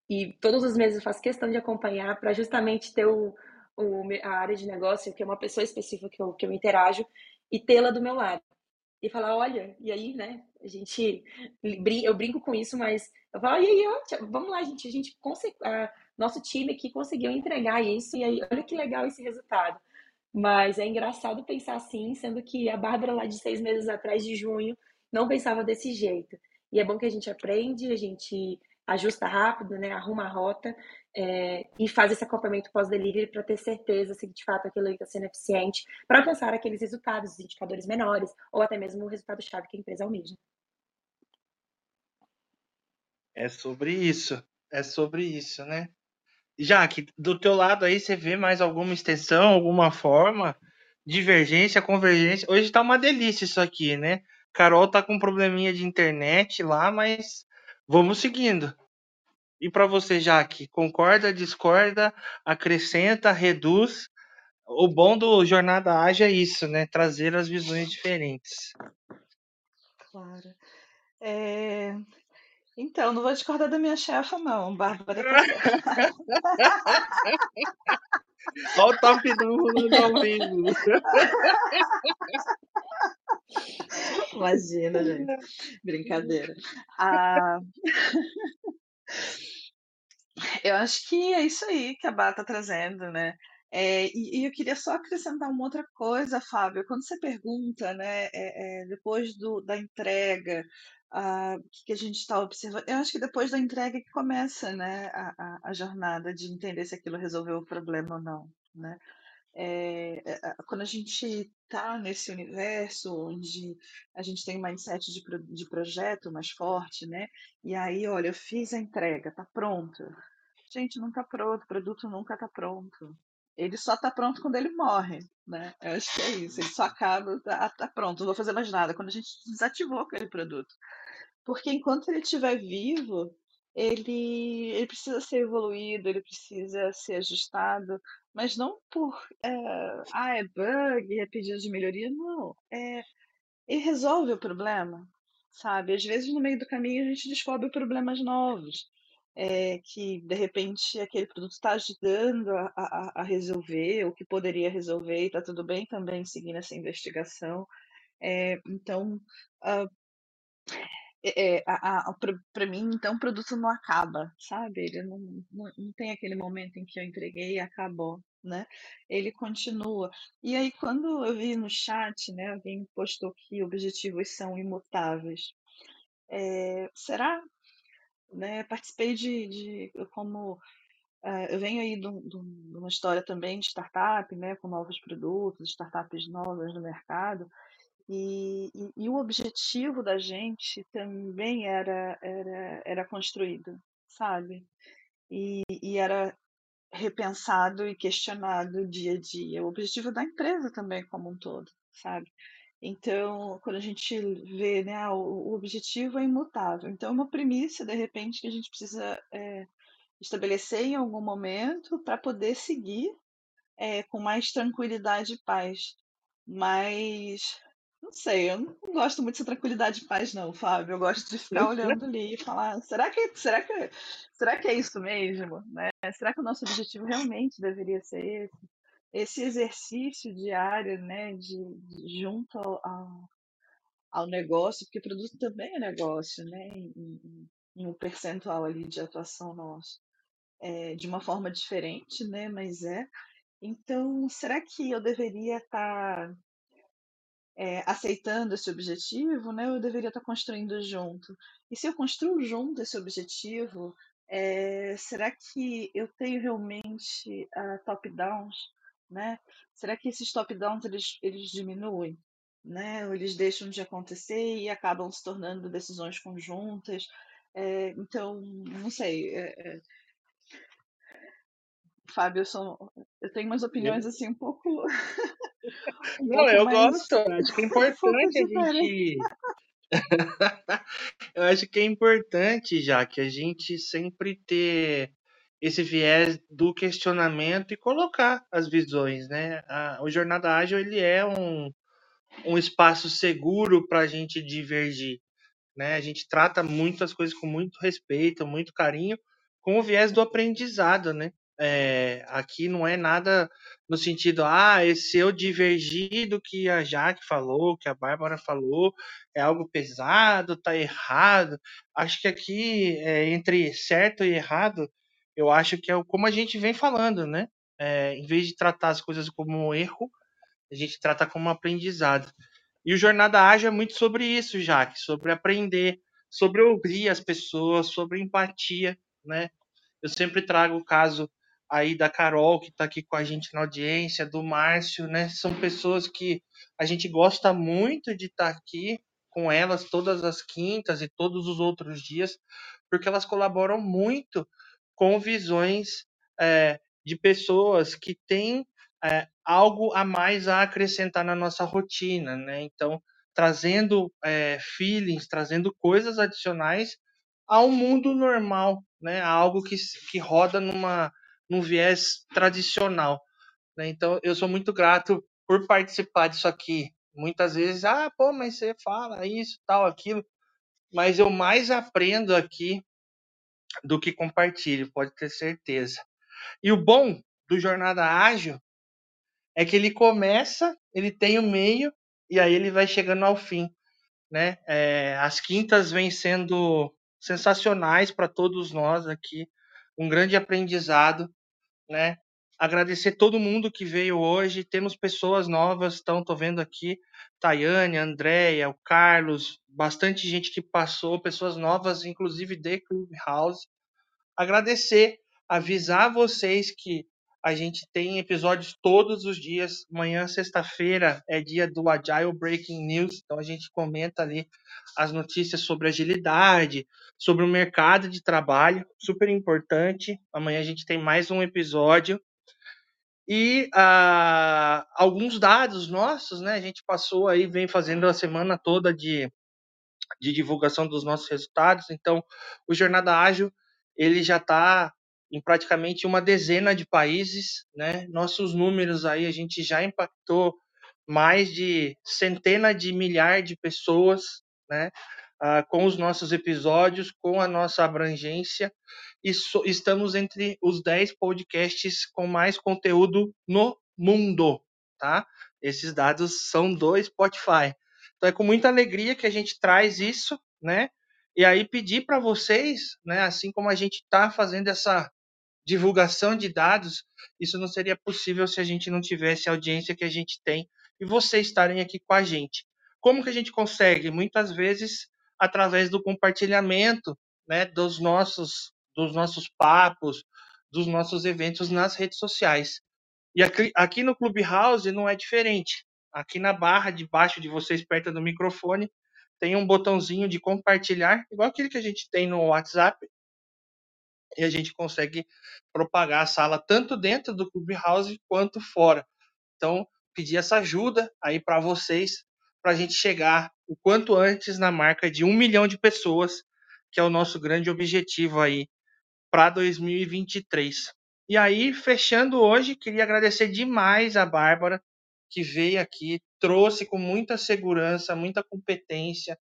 E todos os meses eu faço questão de acompanhar para justamente ter o, o, a área de negócio, que é uma pessoa específica que eu, que eu interajo, e tê-la do meu lado. E falar, olha, e aí, né, a gente, eu brinco com isso, mas eu falo, e aí, ó, vamos lá, gente, a gente conseguiu, nosso time aqui conseguiu entregar isso, e aí, olha que legal esse resultado. Mas é engraçado pensar assim, sendo que a Bárbara lá de seis meses atrás, de junho, não pensava desse jeito. E é bom que a gente aprende, a gente ajusta rápido, né, arruma a rota é, e faz esse acompanhamento pós-delivery para ter certeza se de fato aquilo está sendo eficiente para alcançar aqueles resultados, os indicadores menores ou até mesmo o resultado-chave que a empresa almeja. É sobre isso. É sobre isso, né? Jaque, do teu lado aí você vê mais alguma extensão, alguma forma, divergência, convergência. Hoje tá uma delícia isso aqui, né? Carol tá com um probleminha de internet lá, mas vamos seguindo. E para você, Jaque, concorda, discorda, acrescenta, reduz? O bom do Jornada Ágil é isso, né? Trazer as visões diferentes. claro. É... Então, não vou discordar da minha chefa, não. Bárbara tá. [LAUGHS] Olha o top do ao vivo. Imagina, gente. Brincadeira. Ah... [LAUGHS] Eu acho que é isso aí que a Bá está trazendo, né? É, e, e, eu queria só acrescentar uma outra coisa, Fábio. Quando você pergunta, né, é, é, depois do, da entrega, ah, o que, que a gente está observando, eu acho que depois da entrega que começa né, a, a, a jornada de entender se aquilo resolveu o problema ou não. Né? É, quando a gente está nesse universo onde a gente tem um mindset de, de projeto mais forte, né? E aí, olha, eu fiz a entrega, tá pronto. Gente, não está pronto, o produto nunca está pronto ele só está pronto quando ele morre, né? Eu acho que é isso. Ele só acaba, tá, tá pronto, não vou fazer mais nada. Quando a gente desativou aquele produto, porque enquanto ele estiver vivo, ele, ele precisa ser evoluído, ele precisa ser ajustado, mas não por é, ah é bug, é pedido de melhoria, não. É, resolve o problema, sabe? Às vezes no meio do caminho a gente descobre problemas novos é, que de repente aquele produto está ajudando a, a, a, resolver o que poderia resolver e está tudo bem também seguindo essa investigação. É, então, uh, é, para mim, então o produto não acaba, sabe? Ele não, não, não tem aquele momento em que eu entreguei e acabou, né? Ele continua. E aí, quando eu vi no chat, né, alguém postou que objetivos são imutáveis. É, será né, participei de, de como uh, eu venho aí de, de, uma história também de startup, né, com novos produtos, startups novas no mercado, e, e, e o objetivo da gente também era, era, era construído, sabe? E, e era repensado e questionado dia a dia. O objetivo da empresa também como um todo, sabe? Então, quando a gente vê, né, o, o objetivo é imutável. Então, é uma premissa, de repente, que a gente precisa é, estabelecer em algum momento para poder seguir é, com mais tranquilidade e paz. Mas, não sei, eu não gosto muito dessa tranquilidade e paz, não, Fábio. Eu gosto de ficar olhando ali e falar: será que, será que, será que é isso mesmo? Né? Será que o nosso objetivo realmente deveria ser esse? esse exercício diário, né, de, de junto ao, ao, negócio, porque produto também é negócio, né, em, em um percentual ali de atuação nosso, é, de uma forma diferente, né, mas é. Então, será que eu deveria estar tá, é, aceitando esse objetivo, né, eu deveria estar construindo junto? E se eu construo junto esse objetivo, é, será que eu tenho realmente uh, top-downs né? Será que esses top-downs eles, eles diminuem, né? Ou eles deixam de acontecer e acabam se tornando decisões conjuntas? É, então, não sei. É, é... Fábio, eu, sou, eu tenho umas opiniões assim um pouco. Não, eu gosto. Acho que é [LAUGHS] importante um a gente. [LAUGHS] eu acho que é importante já que a gente sempre ter esse viés do questionamento e colocar as visões, né? A, o Jornada Ágil ele é um, um espaço seguro para a gente divergir, né? A gente trata muitas coisas com muito respeito, muito carinho, com o viés do aprendizado, né? É, aqui não é nada no sentido, ah, se eu divergir do que a Jaque falou, que a Bárbara falou, é algo pesado, tá errado. Acho que aqui, é, entre certo e errado, eu acho que é como a gente vem falando, né? É, em vez de tratar as coisas como um erro, a gente trata como um aprendizado. E o Jornada Ágil é muito sobre isso, Jaque, sobre aprender, sobre ouvir as pessoas, sobre empatia, né? Eu sempre trago o caso aí da Carol, que está aqui com a gente na audiência, do Márcio, né? São pessoas que a gente gosta muito de estar tá aqui com elas todas as quintas e todos os outros dias, porque elas colaboram muito com visões é, de pessoas que têm é, algo a mais a acrescentar na nossa rotina, né? Então, trazendo é, feelings, trazendo coisas adicionais ao mundo normal, né? algo que, que roda numa, num viés tradicional. Né? Então, eu sou muito grato por participar disso aqui, Muitas vezes, ah, pô, mas você fala isso, tal, aquilo. Mas eu mais aprendo aqui do que compartilho, pode ter certeza. E o bom do Jornada Ágil é que ele começa, ele tem o meio, e aí ele vai chegando ao fim. Né? É, as quintas vêm sendo sensacionais para todos nós aqui, um grande aprendizado, né? Agradecer todo mundo que veio hoje. Temos pessoas novas, então tô vendo aqui Tayane, Andréia, o Carlos, bastante gente que passou, pessoas novas, inclusive de Clubhouse. Agradecer, avisar vocês que a gente tem episódios todos os dias. Amanhã, sexta-feira, é dia do Agile Breaking News. Então a gente comenta ali as notícias sobre agilidade, sobre o mercado de trabalho, super importante. Amanhã a gente tem mais um episódio. E uh, alguns dados nossos, né? A gente passou aí, vem fazendo a semana toda de, de divulgação dos nossos resultados. Então, o Jornada Ágil, ele já está em praticamente uma dezena de países, né? Nossos números aí a gente já impactou mais de centena de milhares de pessoas, né? Ah, com os nossos episódios, com a nossa abrangência, e so, estamos entre os 10 podcasts com mais conteúdo no mundo, tá? Esses dados são do Spotify. Então é com muita alegria que a gente traz isso, né? E aí pedir para vocês, né, assim como a gente está fazendo essa divulgação de dados, isso não seria possível se a gente não tivesse a audiência que a gente tem e vocês estarem aqui com a gente. Como que a gente consegue? Muitas vezes através do compartilhamento, né, dos nossos dos nossos papos, dos nossos eventos nas redes sociais. E aqui, aqui no Clubhouse não é diferente. Aqui na barra de baixo de vocês, perto do microfone, tem um botãozinho de compartilhar, igual aquele que a gente tem no WhatsApp, e a gente consegue propagar a sala tanto dentro do Clubhouse quanto fora. Então, pedir essa ajuda aí para vocês, para a gente chegar o quanto antes na marca de um milhão de pessoas, que é o nosso grande objetivo aí para 2023. E aí, fechando hoje, queria agradecer demais a Bárbara, que veio aqui, trouxe com muita segurança, muita competência,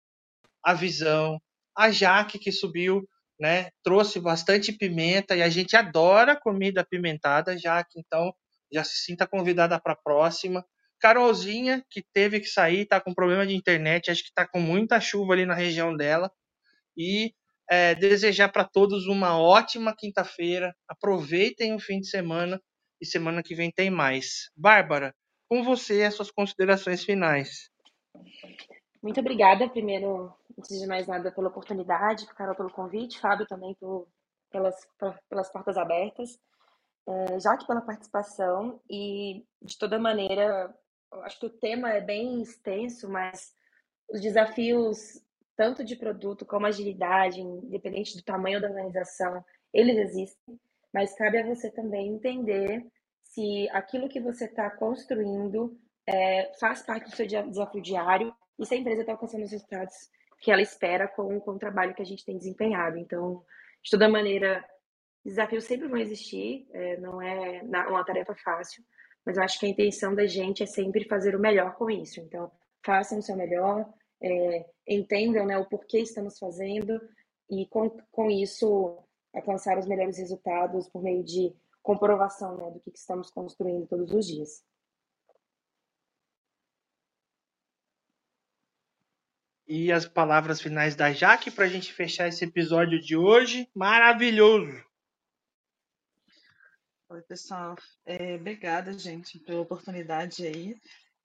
a visão, a Jaque, que subiu né? Trouxe bastante pimenta e a gente adora comida apimentada, já que então já se sinta convidada para a próxima. Carolzinha, que teve que sair, está com problema de internet, acho que está com muita chuva ali na região dela. E é, desejar para todos uma ótima quinta-feira. Aproveitem o fim de semana e semana que vem tem mais. Bárbara, com você as suas considerações finais. Muito obrigada, primeiro, antes de mais nada, pela oportunidade, Carol pelo convite, Fábio também por, pelas, pelas portas abertas, é, Jaque pela participação e, de toda maneira, acho que o tema é bem extenso, mas os desafios, tanto de produto como agilidade, independente do tamanho da organização, eles existem, mas cabe a você também entender se aquilo que você está construindo é, faz parte do seu desafio diário e se a empresa está alcançando os resultados que ela espera com, com o trabalho que a gente tem desempenhado. Então, de toda maneira, desafios sempre vão existir, é, não é uma tarefa fácil, mas eu acho que a intenção da gente é sempre fazer o melhor com isso. Então, façam o seu melhor, é, entendam né, o porquê estamos fazendo e, com, com isso, alcançar os melhores resultados por meio de comprovação né, do que estamos construindo todos os dias. E as palavras finais da Jaque para a gente fechar esse episódio de hoje. Maravilhoso! Oi, pessoal. É, obrigada, gente, pela oportunidade aí.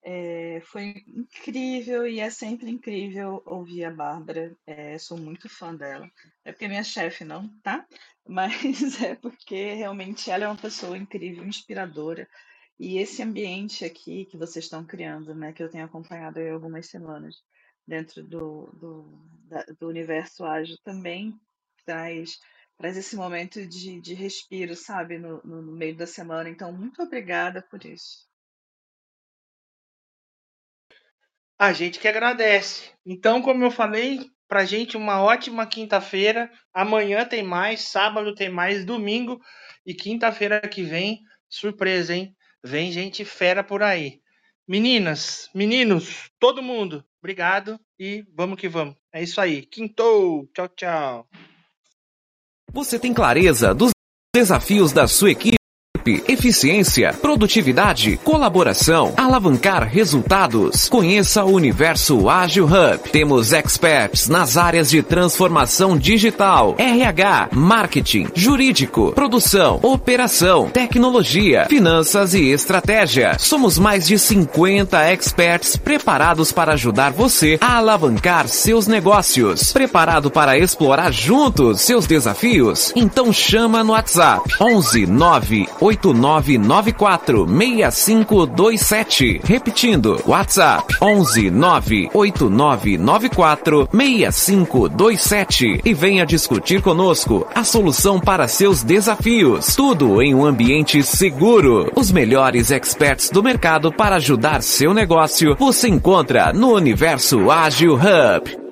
É, foi incrível e é sempre incrível ouvir a Bárbara. É, sou muito fã dela. É porque é minha chefe, não, tá? [LAUGHS] Mas é porque realmente ela é uma pessoa incrível, inspiradora. E esse ambiente aqui que vocês estão criando, né, que eu tenho acompanhado algumas semanas, dentro do, do, da, do universo ágil também traz, traz esse momento de, de respiro, sabe, no, no, no meio da semana. Então, muito obrigada por isso. A gente que agradece. Então, como eu falei, pra gente uma ótima quinta-feira. Amanhã tem mais, sábado tem mais, domingo e quinta-feira que vem, surpresa, hein? Vem gente fera por aí. Meninas, meninos, todo mundo, obrigado e vamos que vamos. É isso aí. Quintou. Tchau, tchau. Você tem clareza dos desafios da sua eficiência, produtividade, colaboração, alavancar resultados. Conheça o Universo Ágil Hub. Temos experts nas áreas de transformação digital, RH, marketing, jurídico, produção, operação, tecnologia, finanças e estratégia. Somos mais de 50 experts preparados para ajudar você a alavancar seus negócios. Preparado para explorar juntos seus desafios? Então chama no WhatsApp 11 9 8994 6527. Repetindo, WhatsApp 11 98994 6527 e venha discutir conosco a solução para seus desafios. Tudo em um ambiente seguro. Os melhores experts do mercado para ajudar seu negócio você encontra no Universo Ágil Hub.